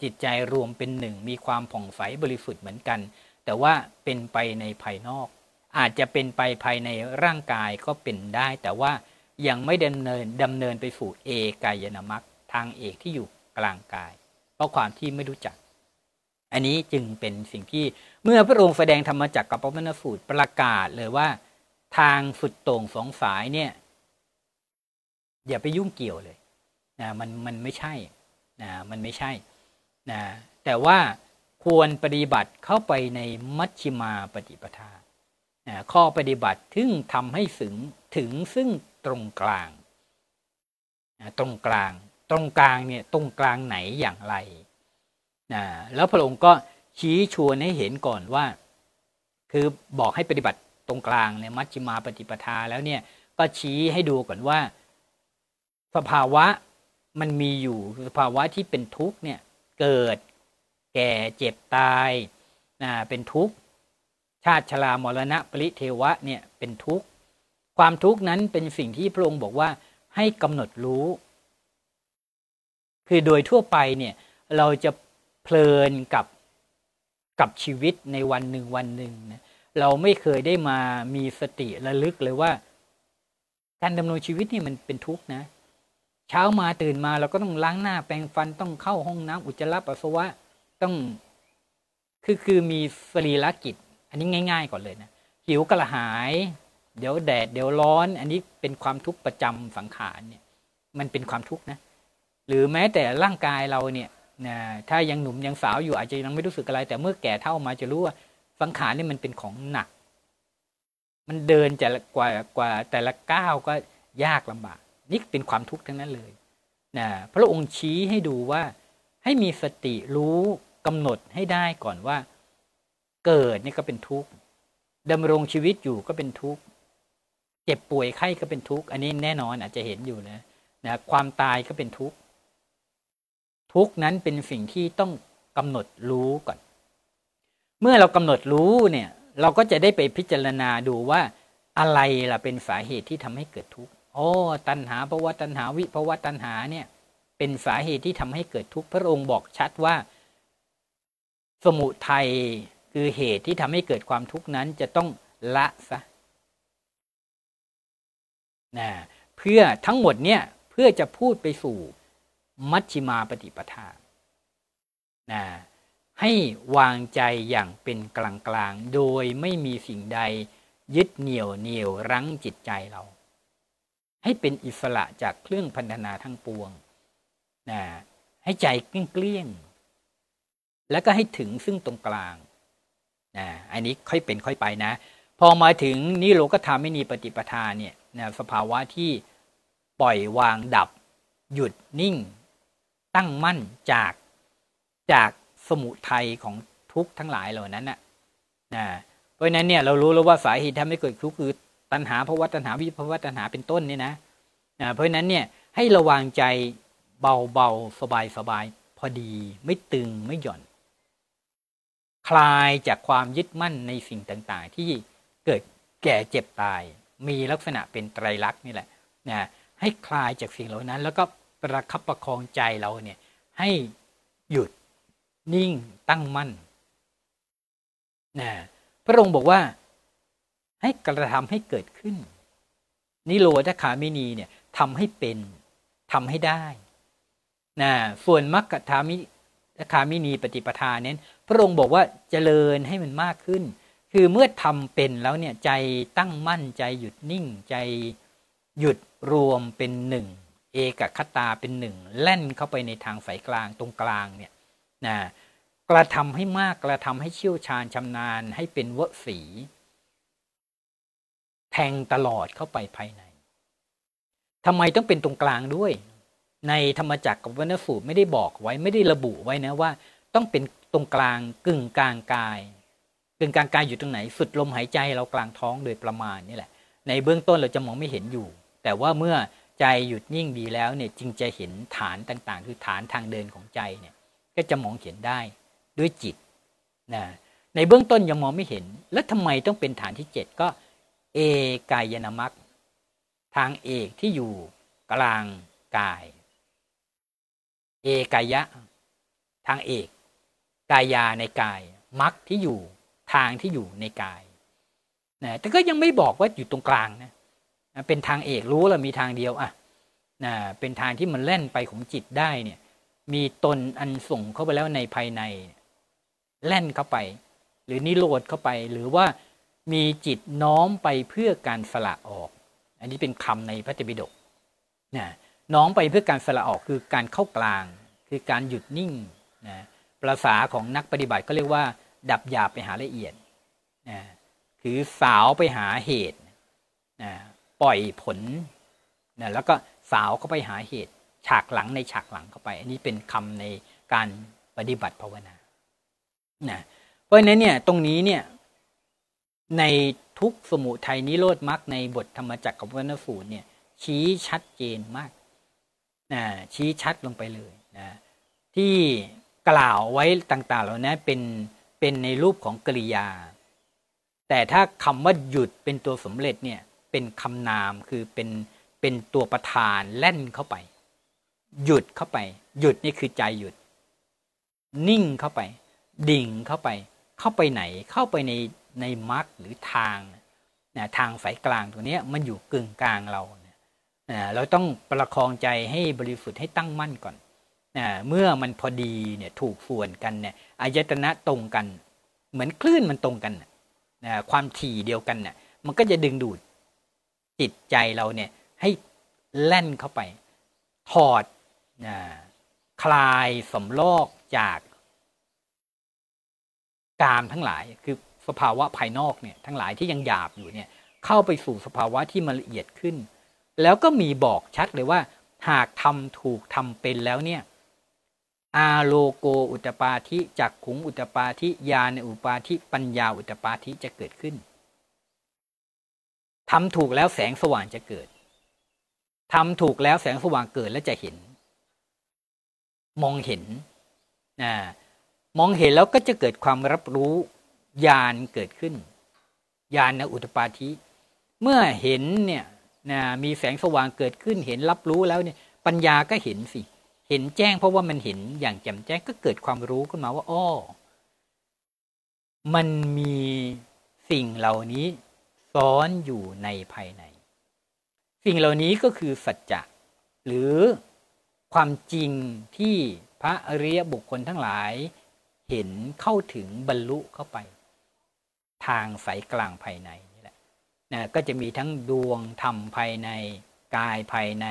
จิตใจรวมเป็นหนึ่งมีความผ่องใสบริสุทธิ์เหมือนกัน แต่ว่าเป็นไปในภายนอก อาจจะเป็นไปภายในร่างกายก็เป็นได้ แต่ว่ายังไม่ดำเนินดำเนินไปสู่เอกายนามัคทางเอกที่อยู่กลางกาย เพราะความที่ไม่รู้จัก อันนี้จึงเป็นสิ่งที่เมื่อพระองค์แสดงธรรมจักรกับพระมนสูตรประกาศเลยว่า ทางสุดโต่งสองสายเนี่ยอย่าไปยุ่งเกี่ยวเลยนะมันมันไม่ใช่นะมันไม่ใช่นะแต่ว่า ควรปฏิบัติเข้าไปในมัชชิมาปฏิปทา ข้อปฏิบัติถึงทำให้ถึงถึงซึ่งตรงกลาง ตรงกลาง ตรงกลางเนี่ยตรงกลางไหนอย่างไรนะแล้วพระองค์ก็ชี้ชวนให้เห็นก่อนว่า คือบอกให้ปฏิบัติตรงกลางในมัชชิมาปฏิปทาแล้วเนี่ยก็ชี้ให้ดูก่อนว่า สภาวะมันมีอยู่สภาวะที่เป็นทุกข์เนี่ยเกิด แก่เจ็บตายนะเป็นทุกข์ ชาติชรามรณะปริเทวะเนี่ยเป็นทุกข์ ความทุกข์นั้นเป็นสิ่งที่พระองค์บอกว่าให้กำหนดรู้ คือโดยทั่วไปเนี่ยเราจะเพลินกับกับชีวิตในวันหนึ่งวันหนึ่งนะเราไม่เคยได้มามีสติระลึกเลยว่า การดำเนินชีวิตนี่มันเป็นทุกข์นะ เช้ามาตื่นมาเราก็ต้องล้างหน้าแปรงฟันต้องเข้าห้องน้ำอุจจาระปัสสาวะ ต้องคือคือมีสรีระกิจ อันนี้ง่าย ๆ ก่อนเลยนะหิวกระหาย เดี๋ยวแดดเดี๋ยวร้อน อันนี้เป็นความทุกข์ประจำสังขารเนี่ย มันเป็นความทุกข์นะ หรือแม้แต่ร่างกายเราเนี่ยนะถ้ายังหนุ่มยังสาวอยู่อาจจะยังไม่รู้สึกอะไร แต่เมื่อแก่เท่ามาจะรู้ว่าสังขารนี่มันเป็นของหนัก มันเดินจะกว่ากว่าแต่ละก้าวก็ยากลำบากนี่เป็นความทุกข์ทั้งนั้นเลยนะพระองค์ชี้ให้ดูว่าให้มีสติรู้ กำหนดให้ได้ก่อนว่า เกิดนี่ก็เป็นทุกข์ดำรงชีวิตอยู่ก็เป็นทุกข์เจ็บป่วยไข้ก็เป็นทุกข์อันนี้แน่นอนอาจจะเห็นอยู่นะนะความตายก็เป็นทุกข์ทุกนั้นเป็นสิ่งที่ต้องกำหนดรู้ก่อน เมื่อเรากำหนดรู้เนี่ย เราก็จะได้ไปพิจารณาดูว่าอะไรล่ะเป็นสาเหตุที่ทำให้เกิดทุกข์โอ้ตัณหาภาวะตัณหาวิภาวะตัณหาเนี่ย เป็นสาเหตุที่ทำให้เกิดทุกข์พระองค์บอกชัดว่า สมุทัยคือเหตุที่ทำให้เกิดความทุกข์นั้นจะต้องละซะนะเพื่อทั้งหมดเนี่ยเพื่อจะพูดไปสู่มัชฌิมาปฏิปทานะให้วางใจอย่างเป็นกลางกลางโดยไม่มีสิ่งใดยึดเหนี่ยวเหนี่ยวรั้งจิตใจเรา ให้เป็นอิสระจากเครื่องพันธนาทั้งปวงนะให้ใจเกลี้ยง แล้วก็ให้ถึงซึ่งตรงกลางนะอันนี้ค่อยเป็นค่อยไปนะ พอมาถึงนิโรธธรรมไม่มีปฏิปทาเนี่ยนะสภาวะที่ปล่อยวางดับ หยุดนิ่ง ตั้งมั่นจากจากสมุทัยของทุกทั้งหลายเหล่านั้นนะนะเพราะนั้นเนี่ยเรารู้แล้วว่าสาเหตุทำให้เกิดทุกข์คือตัณหาภาวะตัณหาวิภาวะตัณหาเป็นต้นเนี่ยนะนะเพราะนั้นเนี่ยให้ระวังใจเบาเบาสบายสบายพอดีไม่ตึงไม่หย่อน คลายจากความยึดมั่นในสิ่งต่างๆ ที่เกิดแก่เจ็บตาย มีลักษณะเป็นไตรลักษณ์นี่แหละนะให้คลายจากสิ่งเหล่านั้น แล้วก็ประคับประคองใจเราเนี่ยให้หยุดนิ่งตั้งมั่นนะพระองค์บอกว่าให้กระทำให้เกิดขึ้น นิโรธคามินีเนี่ยทำให้เป็นทำให้ได้นะส่วนมรรคธามิ คามินีปฏิปทาเน้น พระองค์บอกว่าเจริญให้มันมากขึ้น คือเมื่อทำเป็นแล้วเนี่ยใจตั้งมั่นใจหยุดนิ่งใจหยุดรวมเป็นหนึ่งเอกคตาเป็นหนึ่งแล่นเข้าไปในทางสายกลางตรงกลางเนี่ยนะกระทำให้มากกระทำให้เชี่ยวชาญชำนาญให้เป็นวสี แทงตลอดเข้าไปภายในทำไมต้องเป็นตรงกลางด้วย ในธรรมจักรกับวนสูตรไม่ได้บอกไว้ไม่ได้ระบุไว้นะว่า ต้องเป็นตรงกลางกึ่งกลางกาย กึ่งกลางกายอยู่ตรงไหนสุดลมหายใจเรากลางท้องโดยประมาณนี่แหละ ในเบื้องต้นเราจะมองไม่เห็นอยู่ แต่ว่าเมื่อใจหยุดนิ่งดีแล้วเนี่ยจึงจะเห็นฐานต่างๆ คือฐานทางเดินของใจเนี่ยก็จะมองเห็นได้ด้วยจิตนะในเบื้องต้นยังมองไม่เห็น แล้วทำไมต้องเป็นฐานที่เจ็ดก็ เอกายนามัคทางเอกที่อยู่กลางกาย เอกายะ ทางเอก กายาในกายมัคที่อยู่ทางที่อยู่ในกายนะแต่ก็ยังไม่บอกว่าอยู่ตรงกลางนะเป็นทางเอกรู้แล้วมีทางเดียวอะนะเป็นทางที่มันเล่นไปของจิตได้เนี่ย มีตนอันส่งเข้าไปแล้วในภายใน แล่นเข้าไป หรือนิโรธเข้าไป หรือว่ามีจิตน้อมไปเพื่อการสละออก อันนี้เป็นคำในพระเตปิฎกนะ น้อมไปเพื่อการสละออกคือการเข้ากลาง คือการหยุดนิ่งนะภาษาของนักปฏิบัติก็เรียกว่า ดับหยาบไปหาละเอียดนะคือสาวไปหาเหตุนะปล่อยผลนะแล้วก็สาวเข้าไปหาเหตุ ฉากหลังในฉากหลังเข้าไป อันนี้เป็นคำในการปฏิบัติภาวนานะเพราะฉะนั้นเนี่ยตรงนี้เนี่ยในทุกสมุทัยนิโรธมรรคในบทธรรมจักรกับวนสูตรเนี่ยชี้ชัดเจนมาก นะชี้ชัดลงไปเลยนะที่กล่าวไว้ต่างๆเหล่านั้นเป็นเป็นในรูปของกริยา แต่ถ้าคำว่าหยุดเป็นตัวสำเร็จเนี่ยเป็นคำนามคือเป็นเป็นตัวประธานแล่นเข้าไป หยุดเข้าไป หยุดนี่คือใจหยุด นิ่งเข้าไป ดิ่งเข้าไป เข้าไปไหน เข้าไปในในมรรคหรือทางนะทางสายกลางตัวนี้มันอยู่กึ่งกลางเรา นะเราต้องประคองใจให้บริสุทธิ์ให้ตั้งมั่นก่อนนะเมื่อมันพอดีเนี่ยถูกส่วนกันเนี่ยอายตนะตรงกัน เหมือนคลื่นมันตรงกันนะความถี่เดียวกันเนี่ยมันก็จะดึงดูดจิตใจเราเนี่ยให้แล่นเข้าไป ถอดนะคลายสมลอกจากกามทั้งหลายคือสภาวะภายนอกเนี่ยทั้งหลายที่ยังหยาบอยู่เนี่ยเข้าไปสู่สภาวะที่มันละเอียดขึ้น แล้วก็มีบอกชัดเลยว่า หากทำถูกทำเป็นแล้วเนี่ยอาโลโกอุตปาธิจักขุงอุตปาธิญาณอุปาธิปัญญาอุตปาธิจะเกิดขึ้นทำถูกแล้วแสงสว่างจะเกิดทำถูกแล้วแสงสว่างเกิดแล้วจะเห็น มองเห็นนะมองเห็นแล้วก็จะเกิดความรับรู้ญาณเกิดขึ้นญาณนอุตปาธิ เมื่อเห็นเนี่ย นะมีแสงสว่างเกิดขึ้นเห็นรับรู้แล้วเนี่ยปัญญาก็เห็นสิ เห็นแจ้งเพราะว่ามันเห็นอย่างแจ่มแจ้งก็เกิดความรู้ขึ้นมาว่าอ้อมันมีสิ่งเหล่านี้ซ้อนอยู่ในภายใน สิ่งเหล่านี้ก็คือสัจจะหรือความจริงที่พระอริยบุคคลทั้งหลาย เห็นเข้าถึงบรรลุเข้าไป ทางสายกลางภายใน นะก็จะมีทั้งดวงธรรมภายในกายภายใน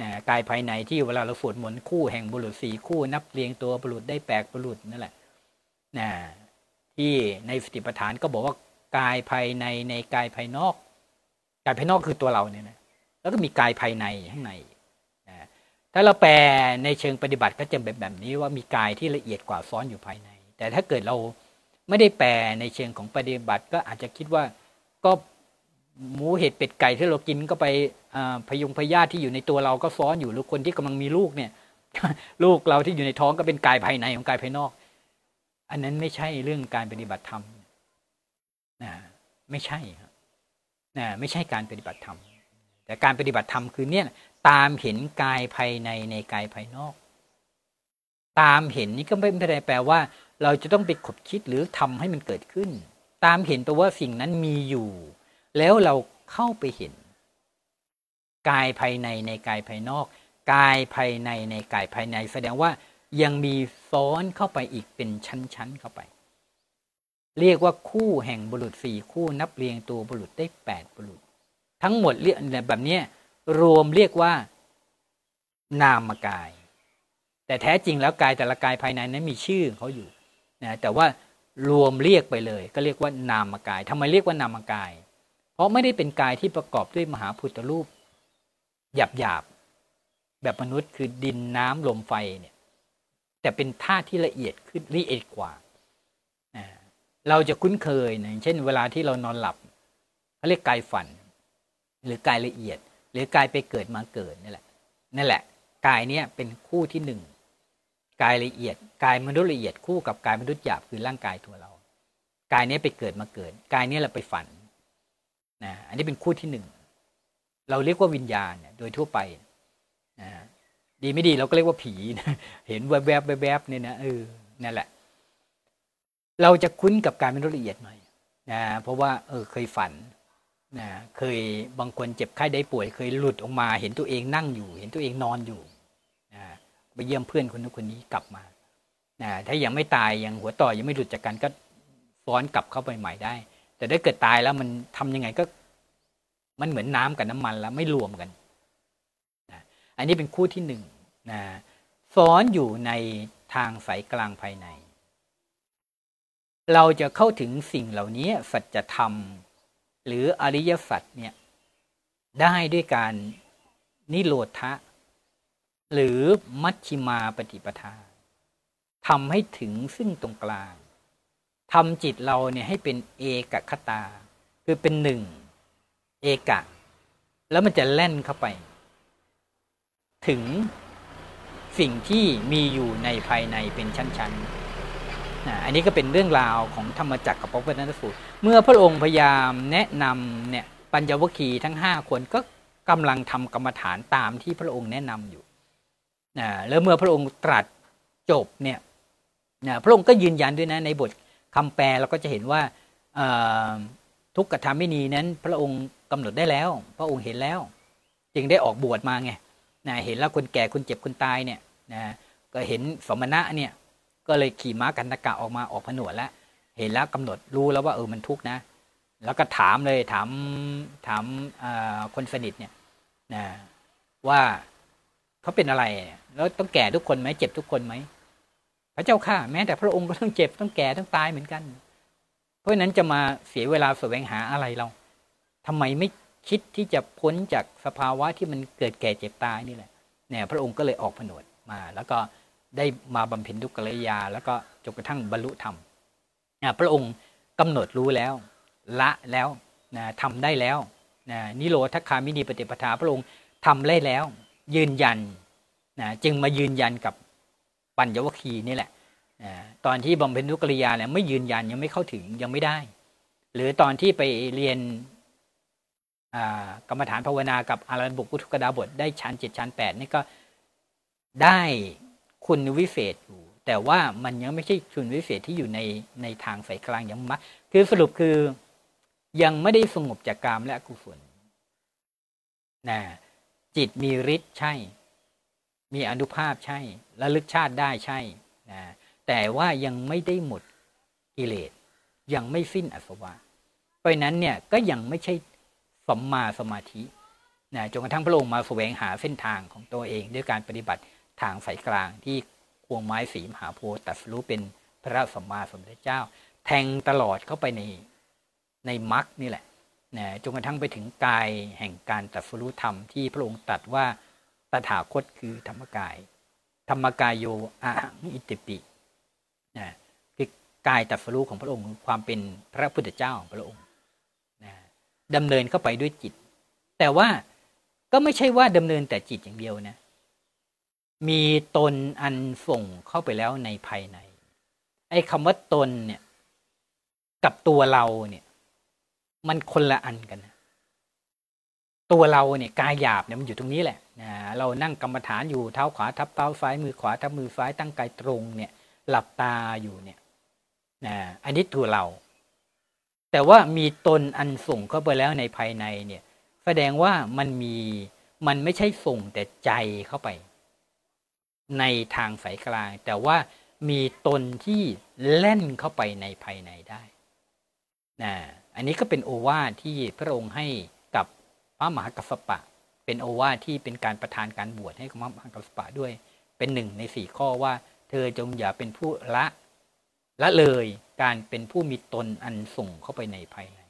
นะกายภายในที่เวลาเราสวดมนต์คู่แห่งบุรุษสี่คู่นับเรียงตัวบุรุษได้แปดบุรุษนั่นแหละนะที่ในสติปัฏฐานก็บอกว่ากายภายในในกายภายนอก กายภายนอกคือตัวเราเนี่ยนะแล้วก็มีกายภายในข้างในนะถ้าเราแปลในเชิงปฏิบัติก็จะเป็นแบบนี้ว่ามีกายที่ละเอียดกว่าซ้อนอยู่ภายใน แต่ถ้าเกิดเราไม่ได้แปลในเชิงของปฏิบัติก็อาจจะคิดว่าก็ หมูเห็ดเป็ดไก่ที่เรากินก็ไปพยุงพยาธิที่อยู่ในตัวเราก็ซ้อนอยู่หรือคนที่กำลังมีลูกเนี่ย ลูกเราที่อยู่ในท้องก็เป็นกายภายในของกายภายนอก อันนั้นไม่ใช่เรื่องการปฏิบัติธรรมนะไม่ใช่ครับนะไม่ใช่การปฏิบัติธรรม แต่การปฏิบัติธรรมคือเนี่ยตามเห็นกายภายในในกายภายนอก ตามเห็นนี่ก็ไม่ได้แปลว่า เราจะต้องไปขบคิดหรือทำให้มันเกิดขึ้น ตามเห็นตัวว่าสิ่งนั้นมีอยู่ แล้วเราเข้าไปเห็น กายภายในในกายภายนอก กายภายในในกายภายใน แสดงว่ายังมีซ้อนเข้าไปอีกเป็นชั้นๆเข้าไป เรียกว่าคู่แห่งบุรุษสี่คู่นับเรียงตัวบุรุษได้แปดบุรุษ ทั้งหมดเรียกแบบนี้รวมเรียกว่า นามกาย แต่แท้จริงแล้วกายแต่ละกายภายในนั้นมีชื่อเขาอยู่นะแต่ว่ารวมเรียกไปเลย ก็เรียกว่านามกายทำไมเรียกว่านามกาย เพราะไม่ได้เป็นกายที่ประกอบด้วยมหาพุทธรูป หยาบหยาบแบบมนุษย์คือดินน้ำลมไฟเนี่ยแต่เป็นธาตุที่ละเอียดขึ้นละเอียดกว่าเราจะคุ้นเคยนะเช่น เวลาที่เรานอนหลับเขาเรียกกายฝัน หรือกายละเอียด หรือกายไปเกิดมาเกิดนี่แหละนั่นแหละกายเนี้ยเป็นคู่ที่หนึ่งกายละเอียด กายมนุษย์ละเอียดคู่กับกายมนุษย์หยาบคือร่างกายตัวเรา กายนี้ไปเกิดมาเกิด กายนี้เราไปฝัน นะอันนี้เป็นคู่ที่หนึ่งเราเรียกว่าวิญญาณเนี่ยโดยทั่วไปนะดีไม่ดีเราก็เรียกว่าผีนะเห็นแวบๆแวบเนี่ยนะเออนั่นแหละ เราจะคุ้นกับการมนุษย์ละเอียดหน่อยนะเพราะว่า เออเคยฝันนะเคยบางคนเจ็บไข้ได้ป่วย เคยหลุดออกมา เห็นตัวเองนั่งอยู่ เห็นตัวเองนอนอยู่ไปเยี่ยมเพื่อนคนนู้นคนนี้กลับมานะถ้ายังไม่ตายยังหัวต่อยังไม่หลุดจากกันก็ฟ้อนกลับเข้าไปใหม่ได้ แต่ถ้าเกิดตายแล้วมันทำยังไงก็ มันเหมือนน้ำกับน้ำมันแล้วไม่รวมกันนะอันนี้เป็นคู่ที่หนึ่งนะซ้อนอยู่ในทางสายกลางภายใน เราจะเข้าถึงสิ่งเหล่านี้สัจธรรม หรืออริยสัจเนี่ยได้ด้วยการนิโรธะ หรือมัชชิมาปฏิปทาทำให้ถึงซึ่งตรงกลาง ทำจิตเราเนี่ยให้เป็นเอกคตา คือเป็นหนึ่ง เอกะ แล้วมันจะแล่นเข้าไป ถึงสิ่งที่มีอยู่ในภายในเป็นชั้นๆนะอันนี้ก็เป็นเรื่องราวของธรรมจักรกับพระพุทธสูตร เมื่อพระองค์พยายามแนะนำเนี่ยปัญจวัคคีย์ทั้งห้าคนก็กำลังทำกรรมฐานตามที่พระองค์แนะนำอยู่นะแล้วเมื่อพระองค์ตรัสจบเนี่ยนะพระองค์ก็ยืนยันด้วยนะในบท คำแปลเราก็จะเห็นว่าทุกขธรรมินีนั้น พระองค์กำหนดได้แล้ว พระองค์เห็นแล้ว จึงได้ออกบวชมาไงนะเห็นแล้วคนแก่คนเจ็บคนตายเนี่ยนะก็เห็นสมณะเนี่ยก็เลยขี่ม้ากันตะกะออกมาออกผนวดแล้ว เห็นแล้วกำหนดรู้แล้วว่าเออมันทุกข์นะ แล้วก็ถามเลยถามถามคนสนิทเนี่ยนะว่าเขาเป็นอะไร แล้วต้องแก่ทุกคนไหมเจ็บทุกคนไหม พระเจ้าข้าแม้แต่พระองค์ก็ต้องเจ็บต้องแก่ต้องตายเหมือนกัน เพราะนั้นจะมาเสียเวลาแสวงหาอะไรเราทำไมไม่คิดที่จะพ้นจากสภาวะที่มันเกิดแก่เจ็บตายนี่แหละเนี่ยพระองค์ก็เลยออกผนวดมา แล้วก็ได้มาบำเพ็ญทุกขริยา แล้วก็จนกระทั่งบรรลุธรรมพระองค์กำหนดรู้แล้ว ละแล้วนะทำได้แล้วนะนิโรธคามินีปฏิปทาพระองค์ทำได้แล้ว ยืนยันนะจึงมายืนยันกับ ปัญญวคีนี่แหละตอนที่บำเพ็ญทุกริยาเนี่ยไม่ยืนยันยังไม่เข้าถึงยังไม่ได้ หรือตอนที่ไปเรียนกรรมฐานภาวนากับอารันบุกุทุกดาบทได้ชั้นเจ็ดชั้นแปดนี่ก็ได้คุณวิเศษอยู่ แต่ว่ามันยังไม่ใช่คุณวิเศษที่อยู่ในในทางสายกลางยังมักคือสรุปคือยังไม่ได้สงบจากกามและกุศลนะจิตมีฤทธิ์ใช่ มีอนุภาพใช่ระลึกชาติได้ใช่นะแต่ว่ายังไม่ได้หมดกิเลสยังไม่สิ้นอสวะ เพราะนั้นเนี่ยก็ยังไม่ใช่สัมมาสมาธินะจนกระทั่งพระองค์มาแสวงหาเส้นทางของตัวเอง ด้วยการปฏิบัติทางสายกลางที่ควงไม้สีมหาโพธิ์ตัดรู้เป็นพระสัมมาสัมพุทธเจ้า แทงตลอดเข้าไปในในมรรคนี่แหละนะจนกระทั่งไปถึงกายแห่งการตัดสู้ธรรมที่พระองค์ตรัสว่า ตถาคตคือธรรมกาย ธรรมกายโยอะอิติปินะคือกายตัดสู้ของพระองค์ความเป็นพระพุทธเจ้าของพระองค์นะดำเนินเข้าไปด้วยจิต แต่ว่าก็ไม่ใช่ว่าดำเนินแต่จิตอย่างเดียวนะ มีตนอันส่งเข้าไปแล้วในภายใน ไอ้คำว่าตนเนี่ย กับตัวเราเนี่ย มันคนละอันกันนะ ตัวเราเนี่ยกายหยาบเนี่ยมันอยู่ตรงนี้แหละนะเรานั่งกรรมฐานอยู่เท้าขวาทับเท้าซ้ายมือขวาทับมือซ้ายตั้งกายตรงเนี่ยหลับตาอยู่เนี่ยนะอันนี้ตัวเรา แต่ว่ามีตนอันส่งเข้าไปแล้วในภายในเนี่ยแสดงว่ามันมีมันไม่ใช่ส่งแต่ใจเข้าไป ในทางสายกลาง แต่ว่ามีตนที่เล่นเข้าไปในภายในได้นะอันนี้ก็เป็นโอวาทที่พระองค์ให้ ระมหากัสปะ เป็นโอวาทที่เป็นการประทานการบวชให้กับพระมหากัสปะด้วย เป็นหนึ่งในสี่ข้อว่า เธอจงอย่าเป็นผู้ละละเลยการเป็นผู้มีตนอันส่งเข้าไปในภายใน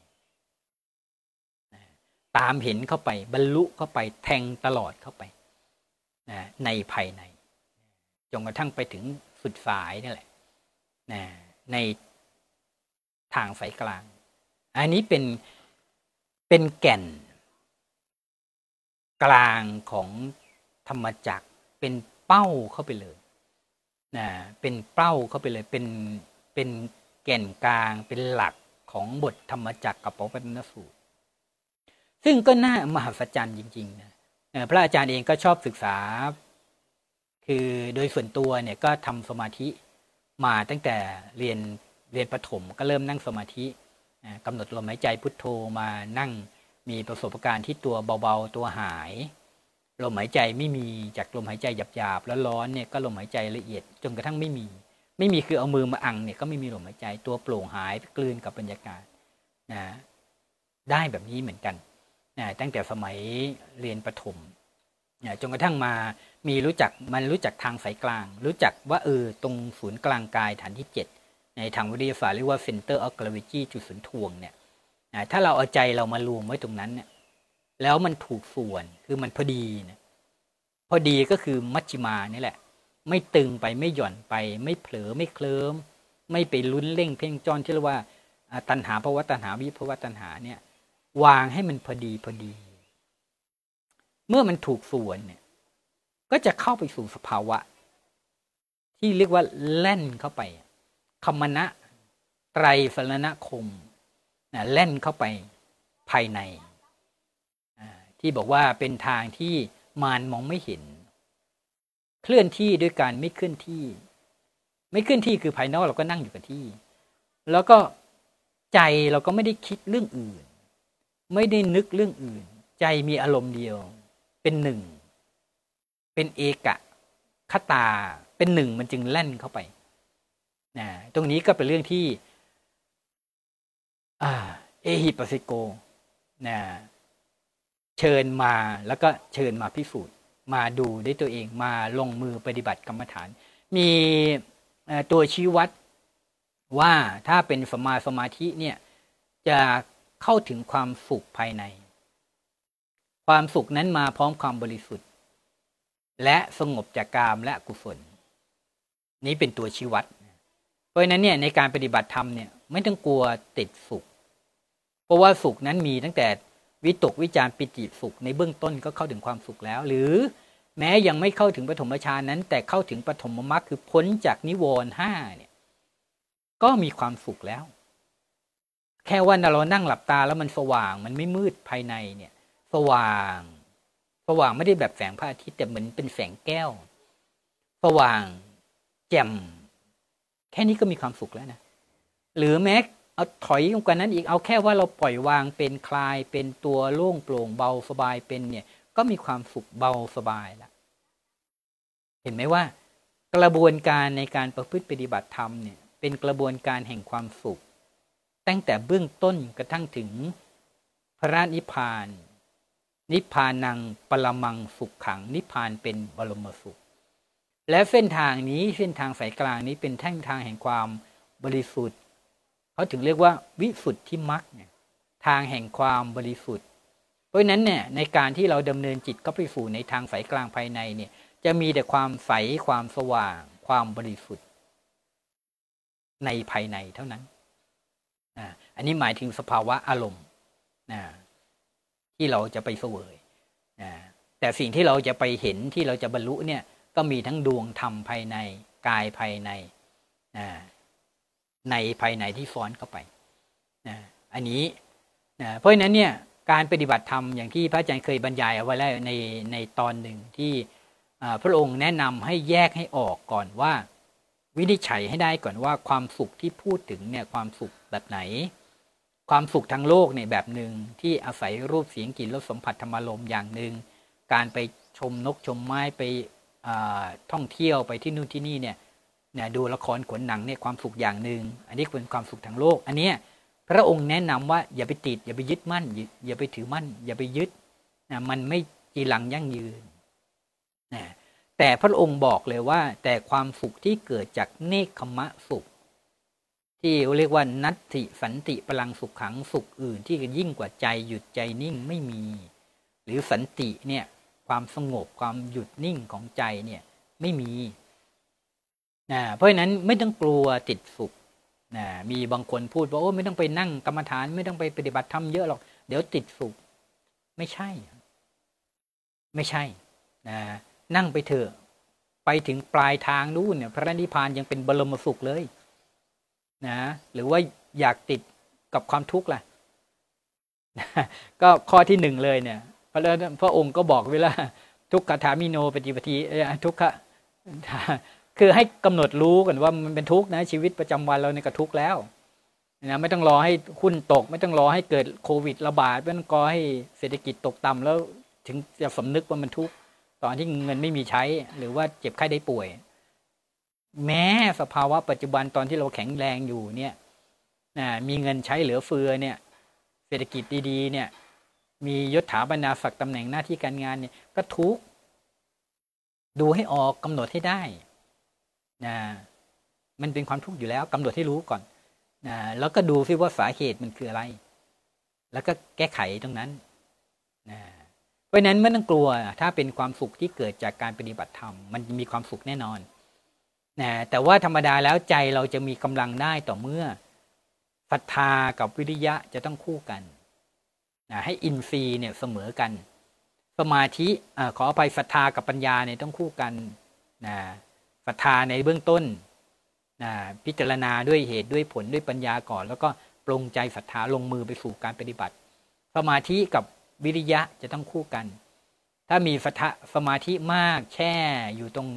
ตามเห็นเข้าไปบรรลุเข้าไปแทงตลอดเข้าไปในภายในจนกระทั่งไปถึงสุดสายนี่แหละในทางสายกลาง อันนี้เป็นเป็นแก่น กลางของธรรมจักรเป็นเป้าเข้าไปเลยนะเป็นเป้าเข้าไปเลยเป็นเป็นแก่นกลางเป็นหลักของบทธรรมจักรกับปปัตนสูตร ซึ่งก็น่ามหัศจรรย์จริงๆนะพระอาจารย์เองก็ชอบศึกษา คือโดยส่วนตัวเนี่ยก็ทำสมาธิมาตั้งแต่เรียนเรียนประถมก็เริ่มนั่งสมาธิกำหนดลมหายใจพุทโธมานั่ง มีประสบการณ์ที่ตัวเบาๆ ตัวหาย ลมหายใจไม่มีจากลมหายใจหยาบๆแล้วร้อนเนี่ยก็ลมหายใจละเอียดจนกระทั่งไม่มี ไม่มีคือเอามือมาอังเนี่ยก็ไม่มีลมหายใจตัวโปร่งหายกลืนกับบรรยากาศนะได้แบบนี้เหมือนกันนะตั้งแต่สมัยเรียนประถมนะจนกระทั่งมามีรู้จักมันรู้จักทางสายกลาง รู้จักว่าเออตรงศูนย์กลางกายฐานที่ 7 ในทางวิทยาศาสตร์เรียกว่า center of gravity จุดศูนย์ถ่วงเนี่ย ถ้าเราเอาใจเรามารวมไว้ตรงนั้นเนี่ยแล้วมันถูกส่วนคือมันพอดีนะพอดีก็คือมัชชิมานี่แหละ ไม่ตึงไปไม่หย่อนไป ไม่เผลอไม่เคลิ้มไม่ไปลุ้นเร่งเพ่งจ้อนที่เรียกว่าตัณหาภาวะตัณหาวิภาวะตัณหาเนี่ย วางให้มันพอดีพอดี เมื่อมันถูกส่วนเนี่ย ก็จะเข้าไปสู่สภาวะ ที่เรียกว่าแล่นเข้าไปคมณะไตรสรณคม นะแล่นเข้าไปภายใน ที่บอกว่าเป็นทางที่มารมองไม่เห็น เคลื่อนที่ด้วยการไม่เคลื่อนที่ ไม่เคลื่อนที่คือภายนอกเราก็นั่งอยู่กับที่ แล้วก็ใจเราก็ไม่ได้คิดเรื่องอื่น ไม่ได้นึกเรื่องอื่น ใจมีอารมณ์เดียว เป็นหนึ่ง เป็นเอกะคตาเป็นหนึ่งมันจึงแล่นเข้าไปนะตรงนี้ก็เป็นเรื่องที่ เอฮิปัสโกนะเชิญมาแล้วก็เชิญมาพิสูจน์ มาดูด้วยตัวเองมาลงมือปฏิบัติกรรมฐาน มีตัวชี้วัดว่าถ้าเป็นสมาสมาธิเนี่ยจะเข้าถึงความสุขภายใน ความสุขนั้นมาพร้อมความบริสุทธิ์ และสงบจากกามและกุศล นี้เป็นตัวชี้วัด เพราะนั้นเนี่ยในการปฏิบัติธรรมเนี่ยไม่ต้องกลัวติดสุข ราะว่าสุขนั้นมีตั้งแต่วิตกวิจารปิจิสุขในเบื้องต้นก็เข้าถึงความสุขแล้ว หรือแม้ยังไม่เข้าถึงปฐมฌานนั้น แต่เข้าถึงปฐมมรรคคือพ้นจากนิวรณ์ห้าเนี่ย ก็มีความสุขแล้ว แค่ว่าเรานั่งหลับตาแล้วมันสว่าง มันไม่มืดภายในเนี่ย สว่าง สว่างไม่ได้แบบแสงพระอาทิตย์แต่เหมือนเป็นแสงแก้ว สว่าง แจ่ม แค่นี้ก็มีความสุขแล้วนะหรือแม้ เอาถอยลงกว่านั้นอีกเอาแค่ว่าเราปล่อยวางเป็นคลายเป็นตัวโล่งโปร่งเบาสบายเป็นเนี่ย ก็มีความสุขเบาสบายละเห็นไหมว่า กระบวนการในการประพฤติปฏิบัติธรรมเนี่ย เป็นกระบวนการแห่งความสุข ตั้งแต่เบื้องต้นกระทั่งถึงพระนิพพาน นิพพานังปรมังสุขขัง นิพพานเป็นบรมสุข และเส้นทางนี้เส้นทางสายกลางนี้เป็นแท่งทางแห่งความบริสุทธิ์ เขาถึงเรียกว่าวิสุทธิมรรคเนี่ยทางแห่งความบริสุทธิ์ เพราะนั้นเนี่ยในการที่เราดำเนินจิตก็ไปสู่ในทางสายกลางภายในเนี่ยจะมีแต่ความใสความสว่าง ความบริสุทธิ์ ในภายในเท่านั้นอันนี้หมายถึงสภาวะอารมณ์ที่เราจะไปเสวยแต่สิ่งที่เราจะไปเห็นที่เราจะบรรลุเนี่ยก็มีทั้งดวงธรรมภายในกายภายใน ในภายในที่ฟ้อนเข้าไปนะอันนี้นะเพราะฉะนั้นเนี่ยการปฏิบัติธรรมอย่างที่พระอาจารย์เคยบรรยายเอาไว้แล้วในในตอนหนึ่งที่พระองค์แนะนำให้แยกให้ออกก่อนว่า วินิจฉัยให้ได้ก่อนว่าความสุขที่พูดถึงเนี่ยความสุขแบบไหน ความสุขทางโลกเนี่ยแบบหนึ่งที่อาศัยรูปเสียงกลิ่นรสสัมผัสธรรมารมอย่างหนึ่งการไปชมนกชมไม้ไปท่องเที่ยวไปที่นู่นที่นี่เนี่ย นี่ยดูละครขนหนังเนี่ยความสุขอย่างหนึ่งอันนี้เป็นความสุขทางโลก อันนี้พระองค์แนะนำว่าอย่าไปติด อย่าไปยึดมั่น อย่าไปถือมั่น อย่าไปยึดนะมันไม่จีหลังยั่งยืนนะแต่พระองค์บอกเลยว่า แต่ความสุขที่เกิดจากเนคขมะสุข ที่เรียกว่านัตติสันติพลังสุขขังสุขอื่น ที่ยิ่งกว่าใจหยุดใจนิ่งไม่มี หรือสันติเนี่ยความสงบความหยุดนิ่งของใจเนี่ยไม่มี นะเพราะฉะนั้นไม่ต้องกลัวติดสุขนะมีบางคนพูดว่าโอ้ไม่ต้องไปนั่งกรรมฐานไม่ต้องไปปฏิบัติธรรมเยอะหรอก เดี๋ยวติดสุข ไม่ใช่ ไม่ใช่นะนั่งไปเถอะ ไปถึงปลายทางนู่นเนี่ยพระนิพพานยังเป็นบรมสุขเลยนะหรือว่าอยากติดกับความทุกข์ล่ะก็ข้อที่หนึ่งเลยเนี่ยพระพระองค์ก็บอกเวลาทุกขถามิโนปฏิปทีทุกขะ คือให้กำหนดรู้กันว่ามันเป็นทุกข์นะชีวิตประจำวันเราในกระทุกข์แล้วนะไม่ต้องรอให้หุ้นตก ไม่ต้องรอให้เกิดโควิดระบาดไม่ต้องรอให้เศรษฐกิจตกต่ำแล้วถึงจะสำนึกว่ามันทุกข์ตอนที่เงินไม่มีใช้ หรือว่าเจ็บไข้ได้ป่วย แม้สภาวะปัจจุบันตอนที่เราแข็งแรงอยู่เนี่ยนะมีเงินใช้เหลือเฟือเนี่ย เศรษฐกิจดีๆ เนี่ย มียศถาบรรดาศักดิ์ตำแหน่งหน้าที่การงานเนี่ยก็ทุกข์ดูให้ออกกำหนดให้ได้ นะมันเป็นความทุกข์อยู่แล้วกำหนดให้รู้ก่อนนะแล้วก็ดูซิว่าสาเหตุมันคืออะไร แล้วก็แก้ไขตรงนั้นนะเพราะนั้นไม่ต้องกลัวถ้าเป็นความสุขที่เกิดจากการปฏิบัติธรรม มันมีความสุขแน่นอนนะแต่ว่าธรรมดาแล้วใจเราจะมีกำลังได้ต่อเมื่อศรัทธากับวิริยะจะต้องคู่กันนะให้อินทรีย์เนี่ยเสมอกัน สมาธิอขออภัยศรัทธากับปัญญาเนี่ยต้องคู่กันนะ ศรัทธาในเบื้องต้นนะพิจารณาด้วยเหตุด้วยผลด้วยปัญญาก่อน แล้วก็ปรงใจศรัทธาลงมือไปสู่การปฏิบัติสมาธิกับวิริยะจะต้องคู่กัน ถ้ามีสถสมาธิมากแช่อยู่ตรง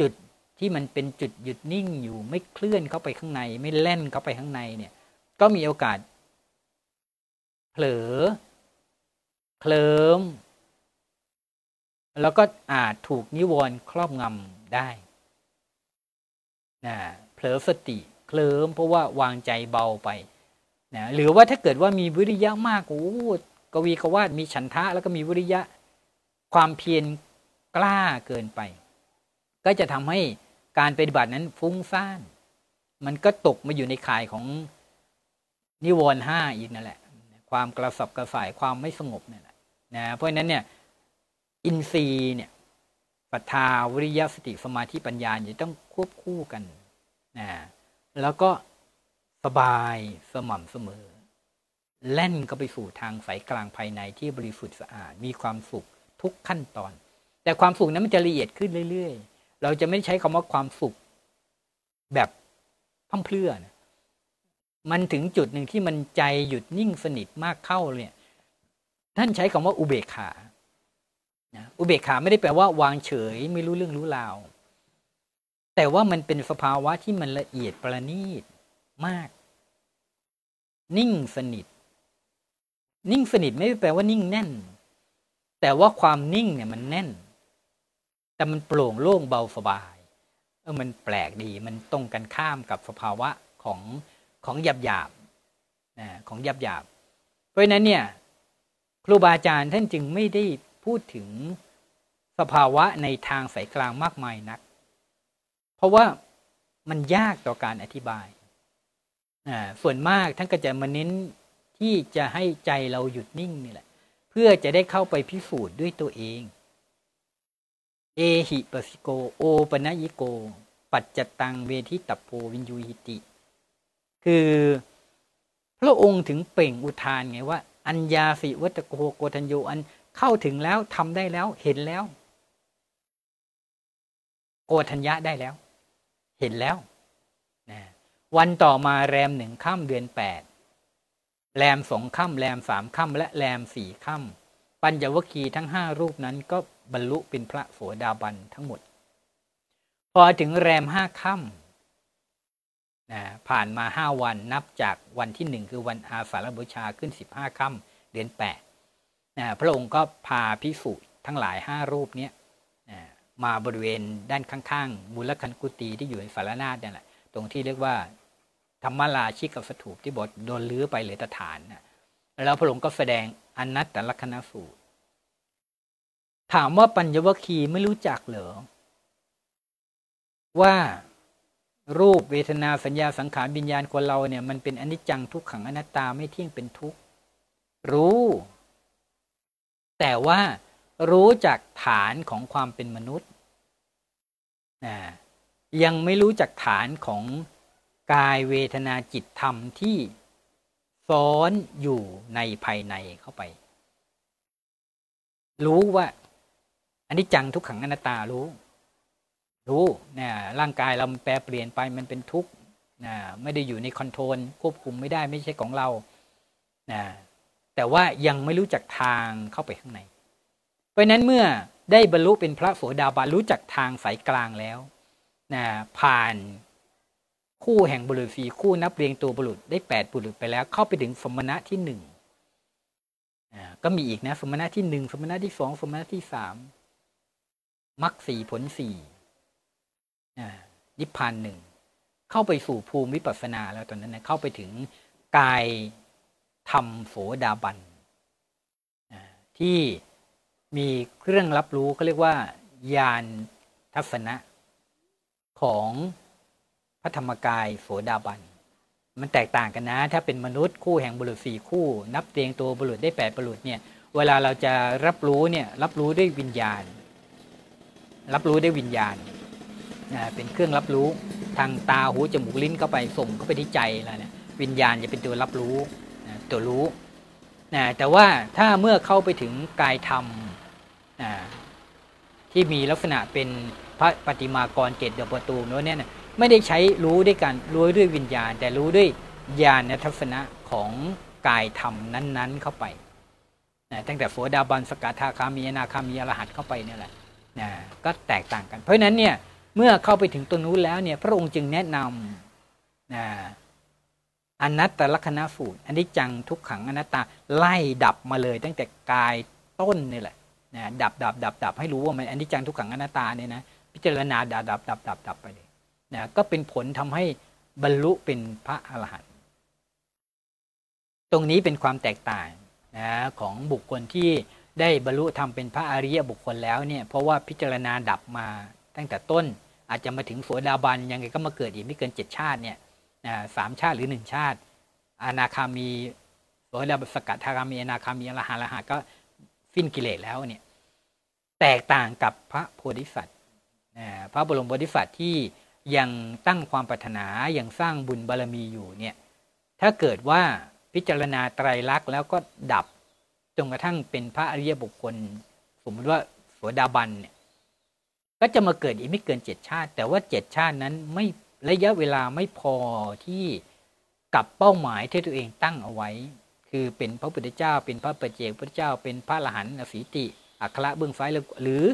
จุดที่มันเป็นจุดหยุดนิ่งอยู่ไม่เคลื่อนเข้าไปข้างใน ไม่แล่นเข้าไปข้างในเนี่ย ก็มีโอกาสเผลอเคลิ้มแล้วก็อาจถูกนิวรณ์ครอบงำได้ นะเผลอสติเคลิ้มเพราะว่าวางใจเบาไปนะหรือว่าถ้าเกิดว่ามีวิริยะมากโอ้กวีกวาดมีฉันทะแล้วก็มีวิริยะความเพียรกล้าเกินไป ก็จะทำให้การปฏิบัตินั้นฟุ้งซ่าน มันก็ตกมาอยู่ในข่ายของนิวรณ์ห้าอีกนั่นแหละ ความกระสับกระส่ายความไม่สงบนี่นแหละนะเพราะฉะนั้นเนี่ยอินทรีย์เนี่ย ปัทาวิริยะสติสมาธิปัญญาจะต้องควบคู่กันนะแล้วก็สบายสม่ำเสมอ แล่นก็ไปสู่ทางสายกลางภายในที่บริสุทธิ์สะอาดมีความสุขทุกขั้นตอน แต่ความสุขนั้นมันจะละเอียดขึ้นเรื่อย ๆ เราจะไม่ใช้คำว่าความสุขแบบพั่มเพลื่อนะมันถึงจุดหนึ่งที่มันใจหยุดนิ่งสนิทมากเข้าเนี่ย ท่านใช้คำว่าอุเบกขา อุเบกขาไม่ได้แปลว่าวางเฉย ไม่รู้เรื่องรู้ราว แต่ว่ามันเป็นสภาวะที่มันละเอียดประณีตมาก นิ่งสนิท นิ่งสนิทไม่ได้แปลว่านิ่งแน่น แต่ว่าความนิ่งเนี่ยมันแน่น แต่มันโปร่งโล่งเบาสบาย เออมันแปลกดีมันตรงกันข้ามกับสภาวะของของหยาบหยาบนะของหยาบหยาบเพราะนั้นเนี่ย ครูบาอาจารย์ท่านจึงไม่ได้ พูดถึงสภาวะในทางสายกลางมากมายนัก เพราะว่ามันยากต่อการอธิบาย ส่วนมากท่านก็จะมาเน้นที่จะให้ใจเราหยุดนิ่งนี่แหละ เพื่อจะได้เข้าไปพิสูจน์ด้วยตัวเอง เอหิปัสโก โอปนยิโก ปัจจตังเวทิตัปโพวินยูหิติ คือพระองค์ถึงเปล่งอุทานไงว่า อัญญาสิวัตโกโกทัญโยอัน เข้าถึงแล้วทำได้แล้ว เห็นแล้วโกธัญญะได้แล้ว เห็นแล้วนะวันต่อมาแรมหนึ่งค่ำเดือนแปดแรมสองค่ำแรมสามค่ำและแรมสี่ค่ำปัญญวคีทั้งห้ารูปนั้นก็บรรลุเป็นพระโสดาบันทั้งหมด พอถึงแรมห้าค่ำนะผ่านมาห้าวันนับจากวันที่หนึ่งคือวันอาสาฬบูชาขึ้นสิบห้าค่ำเดือนแปด นะพระองค์ก็พาพิสุทั้งหลายห้ารูปนี้นะมาบริเวณด้านข้างๆมูลคันกุตีที่อยู่ในสารนาฏนี่แหละตรงที่เรียกว่าธรรมราชิกับสถูปที่บทโดนลื้อไปเหลือแต่ฐานนะแล้วพระองค์ก็แสดงอนัตตลักษณสูตร ถามว่าปัญญวคีไม่รู้จักเหรอว่ารูปเวทนาสัญญาสังขารวิญญาณคนเราเนี่ยมันเป็นอนิจจังทุกขังอนัตตาไม่เที่ยงเป็นทุกข์รู้ แต่ว่ารู้จักฐานของความเป็นมนุษย์นะยังไม่รู้จักฐานของกายเวทนาจิตธรรมที่ซ้อนอยู่ในภายในเข้าไป รู้ว่าอันนี้จังทุกขังอนัตตารู้ รู้นี่ยร่างกายเราแปรเปลี่ยนไปมันเป็นทุกข์นะไม่ได้อยู่ในคอนโทรลควบคุมไม่ได้ไม่ใช่ของเรานะ แต่ว่ายังไม่รู้จักทางเข้าไปข้างใน เพราะนั้นเมื่อได้บรรลุเป็นพระโสดาบันรู้จักทางสายกลางแล้วนะผ่านคู่แห่งบุรุษสีคู่นับเรียงตัวบุรุษได้แปดบุรุษไปแล้ว เข้าไปถึงสมณะที่หนึ่งก็มีอีกนะสมณะที่หนึ่งสมณะที่สองสมณะที่สามมรรคสี่ผลสี่นิพพานหนึ่งเข้าไปสู่ภูมิวิปัสสนาแล้วตอนนั้นนะเข้าไปถึงกาย ธรรมโสดาบันที่มีเครื่องรับรู้เขาเรียกว่า ญาณทัศนะ ของพระธรรมกายโสดาบัน มันแตกต่างกันนะ ถ้าเป็นมนุษย์คู่แห่งบุรุษสี่คู่ นับเรียงตัวบุรุษได้แปดบุรุษเนี่ย เวลาเราจะรับรู้เนี่ยรับรู้ด้วยวิญญาณ รับรู้ด้วยวิญญาณเป็นเครื่องรับรู้ทางตาหูจมูกลิ้นเข้าไปส่งเข้าไปที่ใจแล้วเนี่ยวิญญาณจะเป็นตัวรับรู้ ตัวรู้นะแต่ว่าถ้าเมื่อเข้าไปถึงกายธรรมนะที่มีลักษณะเป็นพระปฏิมากรเกตเดอะประตูโน้นเนี่ยนะไม่ได้ใช้รู้ด้วยการรู้ด้วยวิญญาณ แต่รู้ด้วยญาณทัศนะของกายธรรมนั้น ๆ เข้าไปนะตั้งแต่โสดาบันสกทาคามีอนาคามีอรหัตเข้าไปเนี่ยแหละนะก็แตกต่างกัน เพราะฉะนั้นเนี่ยเมื่อเข้าไปถึงตรงนู้นแล้วเนี่ยพระองค์จึงแนะนำนะ อนัตตลักษณะสูตรอันนี้จังทุกขังอนัตตาไล่ดับมาเลย ตั้งแต่กายต้นนี่แหละนะดับดับดับดับให้รู้ว่ามันอันนี้จังทุกขังอนัตตาเนี่ยนะพิจารณาดับดับดับดับดับไปเลยนะก็เป็นผลทำให้บรรลุเป็นพระอรหันต์ตรงนี้เป็นความแตกต่างนะของบุคคลที่ได้บรรลุทำเป็นพระอริยบุคคลแล้วเนี่ยเพราะว่าพิจารณาดับมาตั้งแต่ต้นอาจจะมาถึงโสดาบันยังไงก็มาเกิดอีกไม่เกินเจ็ดชาติเนี่ย สามชาติหรือหนึ่งชาติ อนาคามีโสดาบันสกัดทาคามีอนาคามีอรหันต์อรหันต์ก็สิ้นกิเลสแล้วเนี่ยแตกต่างกับพระโพธิสัตว์พระบรมโพธิสัตว์ที่ยังตั้งความปรารถนายังสร้างบุญบารรมีอยู่เนี่ยถ้าเกิดว่าพิจารณาไตรลักษณ์แล้วก็ดับจนกระทั่งเป็นพระอริยบุคคล สมมติว่าโสดาบันเนี่ยก็จะมาเกิดอีกไม่เกินเจ็ดชาติ แต่ว่าเจ็ดชาตินั้นไม่ ระยะเวลาไม่พอที่กับเป้าหมายที่ตัวเองตั้งเอาไว้ คือเป็นพระพุทธเจ้า เป็นพระปัจเจกพระเจ้า เป็นพระอรหันต์อสีติอัคระเบื้องฟ้าหรือ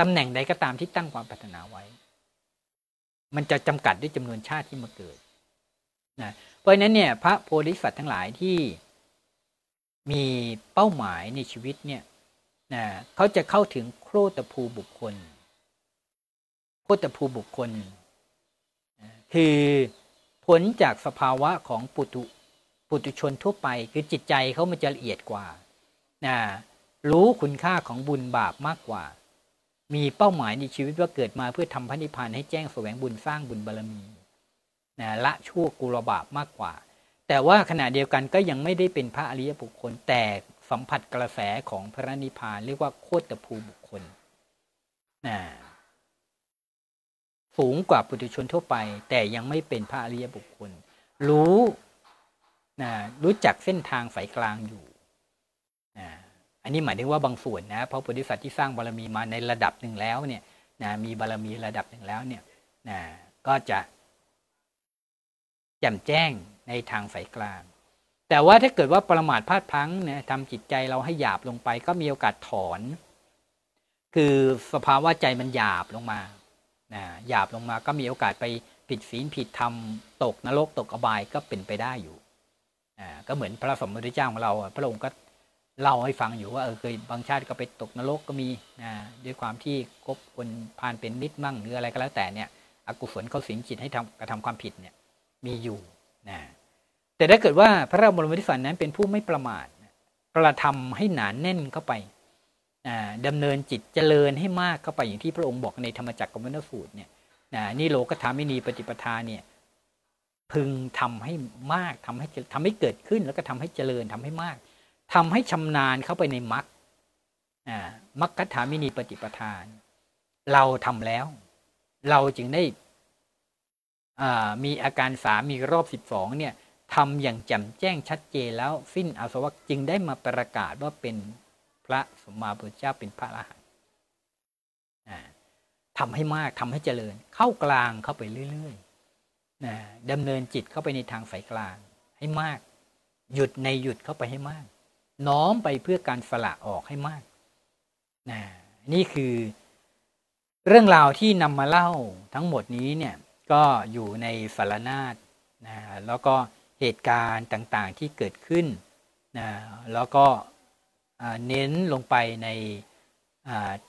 ตำแหน่งใดก็ตามที่ตั้งความปรารถนาไว้ มันจะจำกัดด้วยจำนวนชาติที่มาเกิดนะเพราะฉะนั้นเนี่ยพระโพธิสัตว์ทั้งหลายที่มีเป้าหมายในชีวิตเนี่ยนะเขาจะเข้าถึงโคตภูบุคคล โคตภูบุคคล คือผลจากสภาวะของปุตุปุตุชนทั่วไป คือจิตใจเขามันจะละเอียดกว่านะรู้คุณค่าของบุญบาปมากกว่า มีเป้าหมายในชีวิตว่าเกิดมาเพื่อทำพระนิพพานให้แจ้งแสวงบุญสร้างบุญบารรมีนะละชั่วกุรบาปมากกว่า แต่ว่าขณะเดียวกันก็ยังไม่ได้เป็นพระอริยบุคคล แต่สัมผัสกระแสของพระนิพพานเรียกว่าโคตรภูบุคคลนะ สูงกว่าปุถุชนทั่วไป แต่ยังไม่เป็นพระอริยบุคคล รู้นะรู้จักเส้นทางสายกลางอยู่นะอันนี้หมายถึงว่าบางส่วนนะเพราะบริษัทที่สร้างบารมีมาในระดับหนึ่งแล้วเนี่ยนะมีบารมีระดับหนึ่งแล้วเนี่ยนะก็จะแจ่มแจ้งในทางสายกลาง แต่ว่าถ้าเกิดว่าประมาทพลาดพลั้งนี่ยทำจิตใจเราให้หยาบลงไป ก็มีโอกาสถอน คือสภาวะใจมันหยาบลงมา นะหยาบลงมาก็มีโอกาสไปผิดศีลผิดธรรมตกนรกตกอบายก็เป็นไปได้อยู่อ่าก็เหมือนพระสมมติเจ้าของเรา พระองค์ก็เล่าให้ฟังอยู่ว่าเออเคยบางชาติก็ไปตกนรกก็มีนะด้วยความที่คบคนพานเป็นนิดมั่งหรืออะไรก็แล้วแต่เนี่ยอกุศลเขาสิงจิตให้ทำกระทำความผิดเนี่ยมีอยู่นะแต่ถ้าเกิดว่าพระราบรมธิสันนั้นเป็นผู้ไม่ประมาทกระทำให้หนานแน่นเข้าไป ดำเนินจิตเจริญให้มากเข้าไปอย่างที่พระองค์บอกในธรรมจักรกมลสูตรเนี่ยนี่โลกธรรมินีปฏิปทาเนี่ยพึงทำให้มากทำให้ทำให้เกิดขึ้นแล้วก็ทำให้เจริญทำให้มากทำให้ชำนาญเข้าไปในมรรคมรรคถามินีปฏิปทาน เราทำแล้ว เราจึงได้มีอาการสามีรอบสิบสองเนี่ยทำอย่างแจ่มแจ้งชัดเจนแล้วสิ้นอาสวะจึงได้มาประกาศว่าเป็น พระสมมาพุทธเจ้าเป็นพระอรหันต์ทำให้มากทำให้เจริญ เข้ากลางเข้าไปเรื่อยๆดำเนินจิตเข้าไปในทางสายกลางให้มาก หยุดในหยุดเข้าไปให้มาก น้อมไปเพื่อการสละออกให้มากนะนี่คือ เรื่องราวที่นำมาเล่าทั้งหมดนี้เนี่ยก็อยู่ในสารนาฏนะแล้วก็เหตุการณ์ต่างๆที่เกิดขึ้นนะแล้วก็ เน้นลงไปใน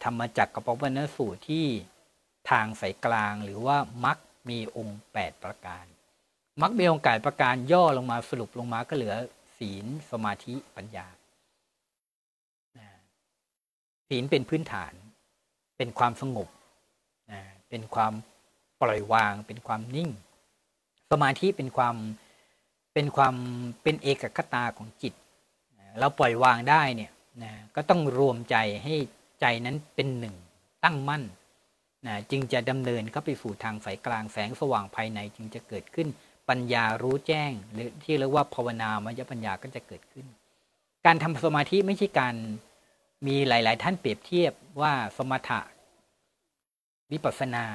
ธรรมจักรกับปวัณสูตรที่ทางสายกลางหรือว่ามักมีองค์ 8 ประการ มักมีองค์การประการย่อลงมาสรุปลงมาก็เหลือศีลสมาธิปัญญาศีลเป็นพื้นฐาน เป็นความสงบเป็นความปล่อยวาง เป็นความนิ่ง สมาธิเป็นความเป็นความเป็นเอกคตาของจิต เราปล่อยวางได้เนี่ย นะก็ต้องรวมใจให้ใจนั้นเป็นหนึ่ง ตั้งมั่นนะจึงจะดำเนินเข้าไปสู่ทางสายกลางแสงสว่างภายในจึงจะเกิดขึ้นปัญญารู้แจ้ง หรือที่เรียกว่าภาวนามยปัญญาก็จะเกิดขึ้น การทำสมาธิไม่ใช่การมีหลาย ๆ ท่านเปรียบเทียบว่าสมถะวิปัสนา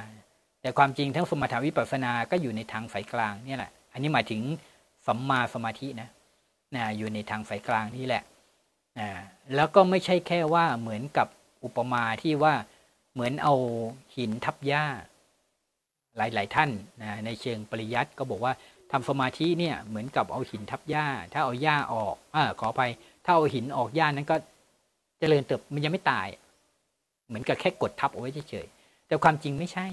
แต่ความจริงทั้งสมถาวิปัสสนาก็อยู่ในทางสายกลางนี่แหละ อันนี้หมายถึงสัมมาสมาธินะนะอยู่ในทางสายกลางนี่แหละ นะแล้วก็ไม่ใช่แค่ว่าเหมือนกับอุปมาที่ว่าเหมือนเอาหินทับหญ้า หลาย ๆ ท่านนะในเชิงปริยัติก็บอกว่าทำสมาธิเนี่ยเหมือนกับเอาหินทับหญ้า ถ้าเอาหญ้าออกอขอไปถ้าเอาหินออกหญ้านั้นก็เจริญเติบมันยังไม่ตาย เหมือนกับแค่กดทับเอาไว้เฉยๆแต่ความจริงไม่ใช่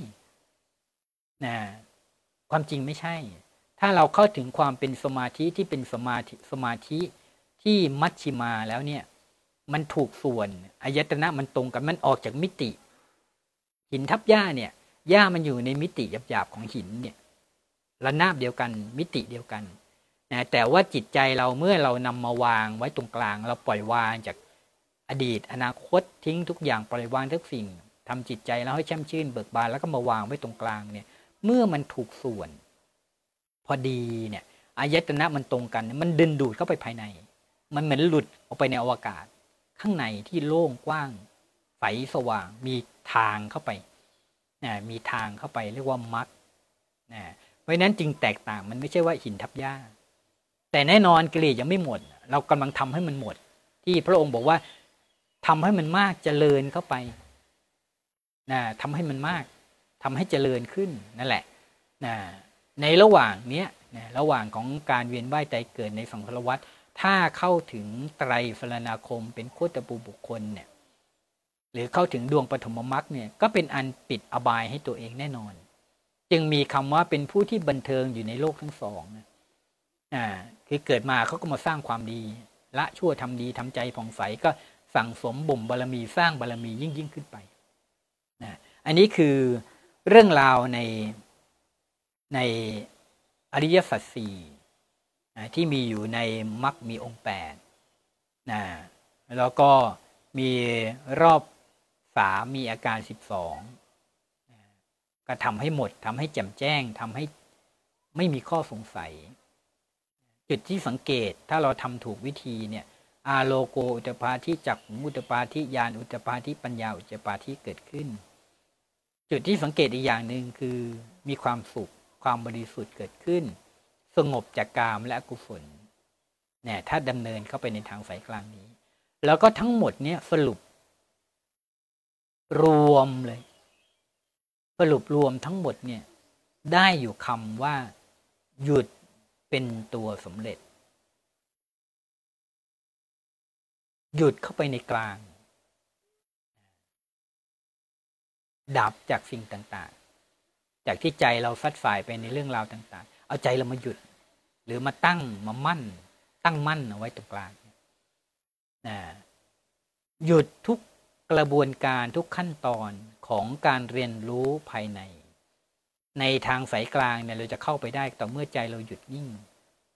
นะความจริงไม่ใช่ ถ้าเราเข้าถึงความเป็นสมาธิที่เป็นสมาธิสมาธิ ที่มัชชิมาแล้วเนี่ย มันถูกส่วนอายตนะมันตรงกันมันออกจากมิติ หินทับหญ้าเนี่ยหญ้ามันอยู่ในมิติหยาบๆของหินเนี่ยระนาบเดียวกันมิติเดียวกันนะแต่ว่าจิตใจเราเมื่อเรานำมาวางไว้ตรงกลาง เราปล่อยวางจากอดีต อนาคตทิ้งทุกอย่างปล่อยวางทุกสิ่งทำจิตใจเราให้แช่มชื่นเบิกบานแล้วก็มาวางไว้ตรงกลางเนี่ย เมื่อมันถูกส่วน พอดีเนี่ยอายตนะมันตรงกัน มันดึงดูดเข้าไปภายใน มันเหมือนหลุดออกไปในอวกาศ ข้างในที่โล่งกว้างใสสว่าง มีทางเข้าไปนะมีทางเข้าไปเรียกว่ามรคนะเพราะนั้นจึงแตกต่างมันไม่ใช่ว่าหินทับหญ้า แต่แน่นอนกิเลสยังไม่หมด เรากำลังทำให้มันหมด ที่พระองค์บอกว่าทำให้มันมากเจริญเข้าไปนะทำให้มันมากทำให้เจริญขึ้นนั่นแหละนะในระหว่างเนี้ยนะระหว่างของการเวียนว่ายใจเกิดในสังสารวัฏ ถ้าเข้าถึงไตรสรณาคมเป็นโคตรปูบุคคลเนี่ยหรือเข้าถึงดวงปฐมมรรคเนี่ยก็เป็นอันปิดอบายให้ตัวเองแน่นอน จึงมีคำว่าเป็นผู้ที่บันเทิงอยู่ในโลกทั้งสองอ่าคือเกิดมาเขาก็มาสร้างความดี ละชั่วทำดีทำใจผ่องใสก็สั่งสมบ่มบารมีสร้างบารมียิ่งยิ่งขึ้นไปนะอันนี้คือเรื่องราวในในอริยสัจสี่ นะที่มีอยู่ในมรรคมีองค์แปดนะแล้วก็มีรอบสามีอาการสิบสองก็ทำให้หมดทำให้แจ่มแจ้งทำให้ไม่มีข้อสงสัย จุดที่สังเกตถ้าเราทำถูกวิธีเนี่ยอาโลโกอุตปาที่จักมุตปาที่ยานอุตปาที่ปัญญาอุตปาที่เกิดขึ้น จุดที่สังเกตอีกอย่างหนึ่งคือมีความสุขความบริสุทธิ์เกิดขึ้น สงบจากกามและอกุศลเนี่ยถ้าดำเนินเข้าไปในทางสายกลางนี้ แล้วก็ทั้งหมดเนี่ยสรุป รวมเลย สรุปรวมทั้งหมดเนี่ย ได้อยู่คำว่า หยุดเป็นตัวสำเร็จ หยุดเข้าไปในกลาง ดับจากสิ่งต่าง ๆ จากที่ใจเราฟัดฝ่ายไปในเรื่องราวต่าง ๆ เอาใจเรามาหยุด หรือมาตั้งมามั่น ตั้งมั่นเอาไว้ตรงกลางนะหยุดทุกกระบวนการทุกขั้นตอนของการเรียนรู้ภายใน ในทางสายกลางเนี่ยเราจะเข้าไปได้ต่อเมื่อใจเราหยุดนิ่ง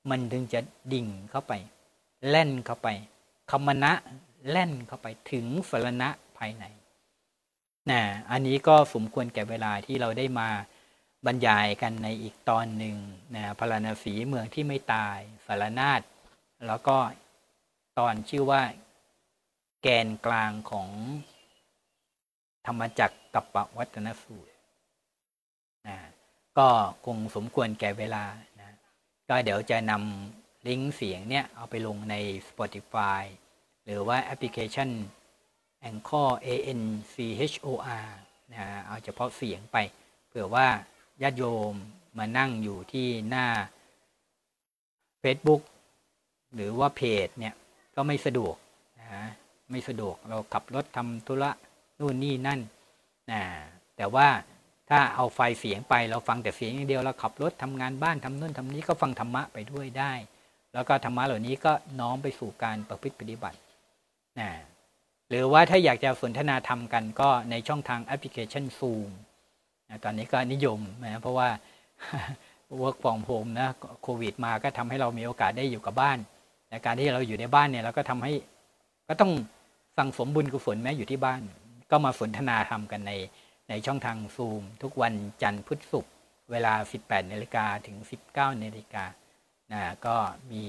มันถึงจะดิ่งเข้าไป แล่นเข้าไปคมณะแล่นเข้าไปถึงสรณะภายในนะอันนี้ก็สมควรแก่เวลาที่เราได้มา บรรยายกันในอีกตอนหนึ่งนะพราณสีเมืองที่ไม่ตายสารนาฏแล้วก็ตอนชื่อว่า แกนกลางของธรรมจักรกับปวัตนสูตรนะก็คงสมควรแก่เวลานะก็เดี๋ยวจะนำลิงก์เสียงเนี่ย เอาไปลงใน Spotify หรือว่าแอปพลิเคชัน Anchor A N C H O R นะเอาเฉพาะเสียงไปเผื่อว่า ญาติโยมมานั่งอยู่ที่หน้า Facebook หรือว่าเพจเนี่ยก็ไม่สะดวกนะไม่สะดวกเราขับรถทำธุระนู่นนี่นั่นนะแต่ว่าถ้าเอาไฟเสียงไปเราฟังแต่เสียงอย่างเดียวเราขับรถทำงานบ้านทำนู่นทำนี้ก็ฟังธรรมะไปด้วยได้ แล้วก็ธรรมะเหล่านี้ก็น้อมไปสู่การประพฤติปฏิบัตินะหรือว่าถ้าอยากจะสนทนาธรรมกันก็ในช่องทางแอปพลิเคชัน Zoom ตอนนี้ก็นิยมนะเพราะว่า work from home นะโควิดมาก็ทำให้เรามีโอกาสได้อยู่กับบ้านในการที่เราอยู่ในบ้านเนี่ยเราก็ทำให้ก็ต้องสั่งสมบุญกุศลแม้อยู่ที่บ้าน ก็มาสนทนาธรรมกันในในช่องทางซูม ทุกวันจันทร์พุธศุกร์เวลา 18นาฬิกาถึง 19นาฬิกานะก็มี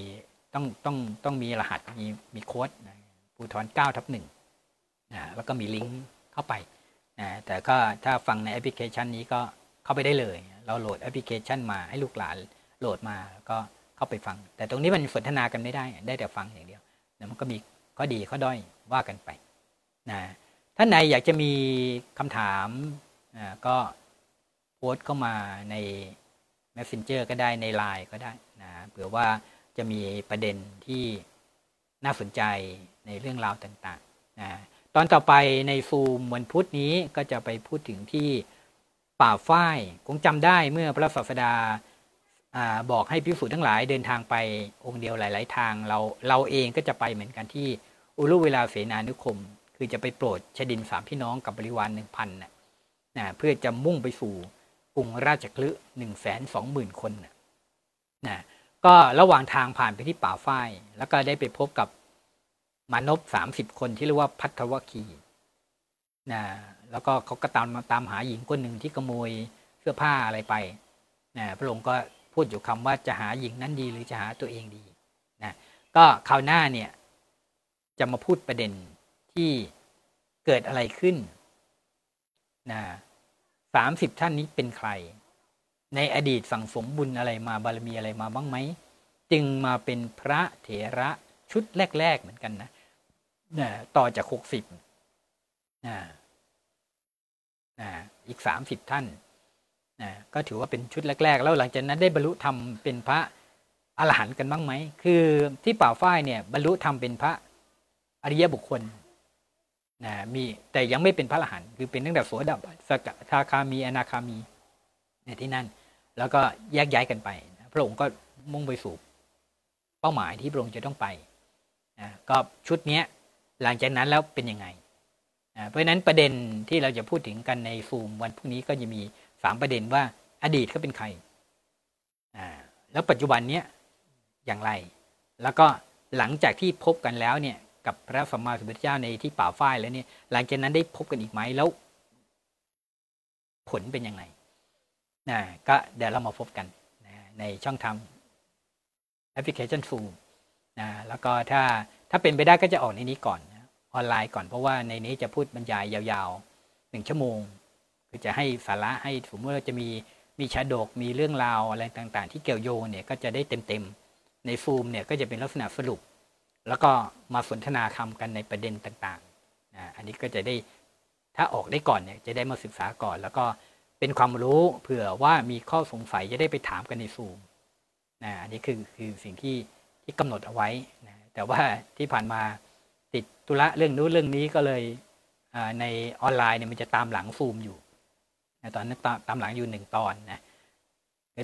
ต้องต้องต้องมีรหัสมีมีโค้ดนะภูทร9ทับหนึ่งนะแล้วก็มีลิงก์เข้าไป นะแต่ก็ถ้าฟังในแอปพลิเคชันนี้ก็เข้าไปได้เลย เราโหลดแอปพลิเคชันมาให้ลูกหลานโหลดมาแล้วก็เข้าไปฟัง แต่ตรงนี้มันสนทนากันไม่ได้ได้แต่ฟังอย่างเดียวแล้วมันก็มีข้อดีข้อด้อยว่ากันไปนะท่านไหนอยากจะมีคำถามนะก็โพสต์เข้ามาใน Messenger ก็ได้ใน Line ก็ได้นะเผื่อว่าจะมีประเด็นที่น่าสนใจในเรื่องราวต่างๆนะ ตอนต่อไปในฟูมวันพุธนี้ก็จะไปพูดถึงที่ป่าฝ้ายคงจำได้เมื่อพระศาสดาอบอกให้พิสูจน์ทั้งหลายเดินทางไปองค์เดียวหลาย ๆ ทางเราเราเองก็จะไปเหมือนกันที่อุรุเวลาเสนานุคม คือจะไปโปรดชดินสามพี่น้องกับบริวารหนึ่งพันนะเพื่อจะมุ่งไปสู่กรุงราชคลึหนึ่งแสนสองหมื่นคนนะก็ระหว่างทางผ่านไปที่ป่าฝ้าย แล้วก็ได้ไปพบกับ มานพสามสิบคนที่เรียกว่าพัทวคีนะแล้วก็เขาก็ตามมาตามหาหญิงคนหนึ่งที่ขโมยเสื้อผ้าอะไรไปนะพระองค์ก็พูดอยู่คำว่าจะหาหญิงนั้นดีหรือจะหาตัวเองดีนะก็คราวหน้าเนี่ยจะมาพูดประเด็นที่เกิดอะไรขึ้นนะสามสิบท่านนี้เป็นใคร ในอดีตสั่งสมบุญอะไรมาบารมีอะไรมาบ้างไหม จึงมาเป็นพระเถระ ชุดแรก ๆ เหมือนกันนะนะต่อจากหกสิบนะนะอีกสามสิบท่านนะก็ถือว่าเป็นชุดแรก ๆ แล้วหลังจากนั้นได้บรรลุธรรมเป็นพระอรหันต์กันบ้างไหม คือที่ป่าฝ้ายเนี่ยบรรลุธรรมเป็นพระอริยบุคคลนะมีแต่ยังไม่เป็นพระอรหันต์คือเป็นตั้งแต่โสดาบันสกทาคามีอนาคามีในที่นั่น แล้วก็แยกย้ายกันไป พระองค์ก็มุ่งไปสู่เป้าหมายที่พระองค์จะต้องไป นะก็ชุดนี้หลังจากนั้นแล้วเป็นยังไงนะเพราะฉะนั้นประเด็นที่เราจะพูดถึงกันในฟูมวันพรุ่งนี้ก็จะมีสามประเด็นว่าอดีตเขาเป็นใครแล้วปัจจุบันเนี้ยอย่างไร แล้วก็หลังจากที่พบกันแล้วเนี่ยกับพระสัมมาสัมพุทธเจ้าในที่ป่าฝ้ายแล้วเนี่ยหลังจากนั้นได้พบกันอีกไหมแล้ว ผลเป็นยังไงนะก็เดี๋ยวเรามาพบกันนะในช่องทางแอปพลิเคชันฟูม นะแล้วก็ถ้าถ้าเป็นไปได้ก็จะออกในนี้ก่อนออนไลน์ก่อนเพราะว่าในนี้จะพูดบรรยายยาวๆหนึ่งชั่วโมง คือจะให้สาระให้สมมติว่าจะมีมีชาดกมีเรื่องราวอะไรต่างๆ ที่เกี่ยวโยงเนี่ยก็จะได้เต็มๆในฟูมเนี่ยก็จะเป็นลักษณะสรุป แล้วก็มาสนทนาคำกันในประเด็นต่างๆนะอันนี้ก็จะได้ถ้าออกได้ก่อนเนี่ยจะได้มาศึกษาก่อน แล้วก็เป็นความรู้เผื่อว่ามีข้อสงสัยจะได้ไปถามกันในฟูมนะอันนี้คือคือสิ่งที่ ที่กำหนดเอาไว้นะแต่ว่าที่ผ่านมาติดธุระเรื่องนู้นเรื่องนี้ก็เลยในออนไลน์เนี่ยมันจะตามหลังฟูมอยู่ตอนนั้นตามหลังอยู่หนึ่งตอนนะ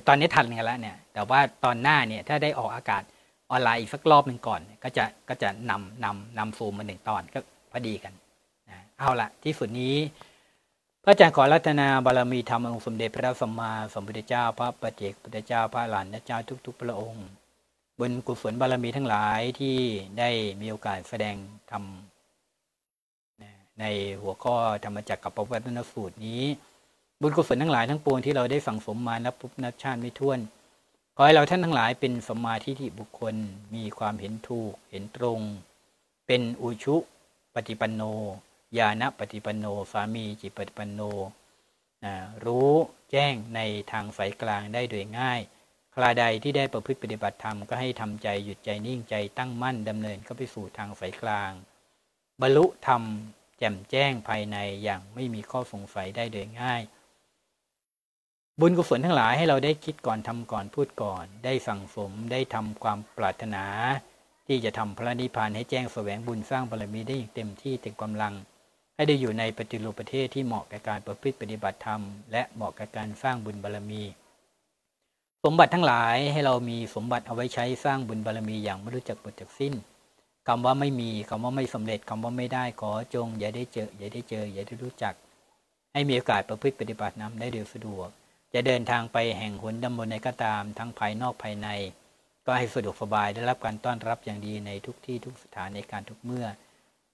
ตอนนี้ทันกันแล้วเนี่ย แต่ว่าตอนหน้าเนี่ยถ้าได้ออกอากาศออนไลน์อีกสักรอบหนึ่งก่อน ก็จะก็จะนำนำนำฟูมมาหนึ่งตอนก็พอดีกันนะเอาละที่สุดนี้ พระอาจารย์ขอรัตนาบารมีธรรมองค์สมเด็จพระสัมมาสัมพุทธเจ้า พระปฏิเจกพุทธเจ้าพระหลานเจ้าทุก ๆ พระองค์ บนกุศลบารมีทั้งหลายที่ได้มีโอกาสแสดงธรรมในหัวข้อธรรมจักรกับปวัตนสูตรนี้ บุญกุศลทั้งหลายทั้งปวงที่เราได้สั่งสมมานับพุบนับชาติไม่ถ้วน ขอให้เราท่านทั้งหลายเป็นสมมาธิที่บุคคลมีความเห็นถูกเห็นตรง เป็นอุชุปฏิปันโนญาณปฏิปันโนสามีจิปฏิปันโนรู้แจ้งในทางสายกลางได้โดยง่าย คราใดที่ได้ประพฤติปฏิบัติธรรมก็ให้ทำใจหยุดใจนิ่งใจตั้งมั่นดำเนินเข้าไปสู่ทางสายกลาง บรรลุธรรมแจ่มแจ้งภายในอย่างไม่มีข้อสงสัยได้โดยง่าย บุญกุศลทั้งหลายให้เราได้คิดก่อนทำก่อนพูดก่อน ได้สั่งสมได้ทำความปรารถนา ที่จะทำพระนิพพานให้แจ้งแสวงบุญสร้างบารมีได้อย่างเต็มที่เต็มกำลัง ให้ได้อยู่ในปฏิรูปประเทศที่เหมาะกับการประพฤติปฏิบัติธรรม และเหมาะกับการสร้างบุญบารมี สมบัติทั้งหลายให้เรามีสมบัติเอาไว้ใช้สร้างบุญบารมีอย่างไม่รู้จักหมดจากสิ้นคำว่าไม่มีคำว่าไม่สำเร็จคำว่าไม่ได้ขอจง อย่าได้เจอ อย่าได้เจอ อย่าได้รู้จัก ให้มีโอกาสประพฤติปฏิบัตินำได้โดยสะดวก จะเดินทางไปแห่งหนดำบนในก็ตามทั้งภายนอกภายใน ก็ให้สะดวกสบายได้รับการต้อนรับอย่างดีในทุกที่ทุกสถานในการทุกเมื่อ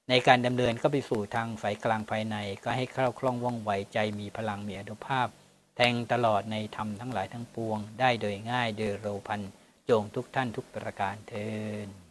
ในการดำเนินก็ไปสู่ทางสายกลางภายใน ก็ให้เข้าคล่องว่องไวใจมีพลังมีอนุภาพ แทงตลอดในธรรมทั้งหลายทั้งปวง ได้โดยง่ายโดยเร็วพันจงทุกท่านทุกประการเทิน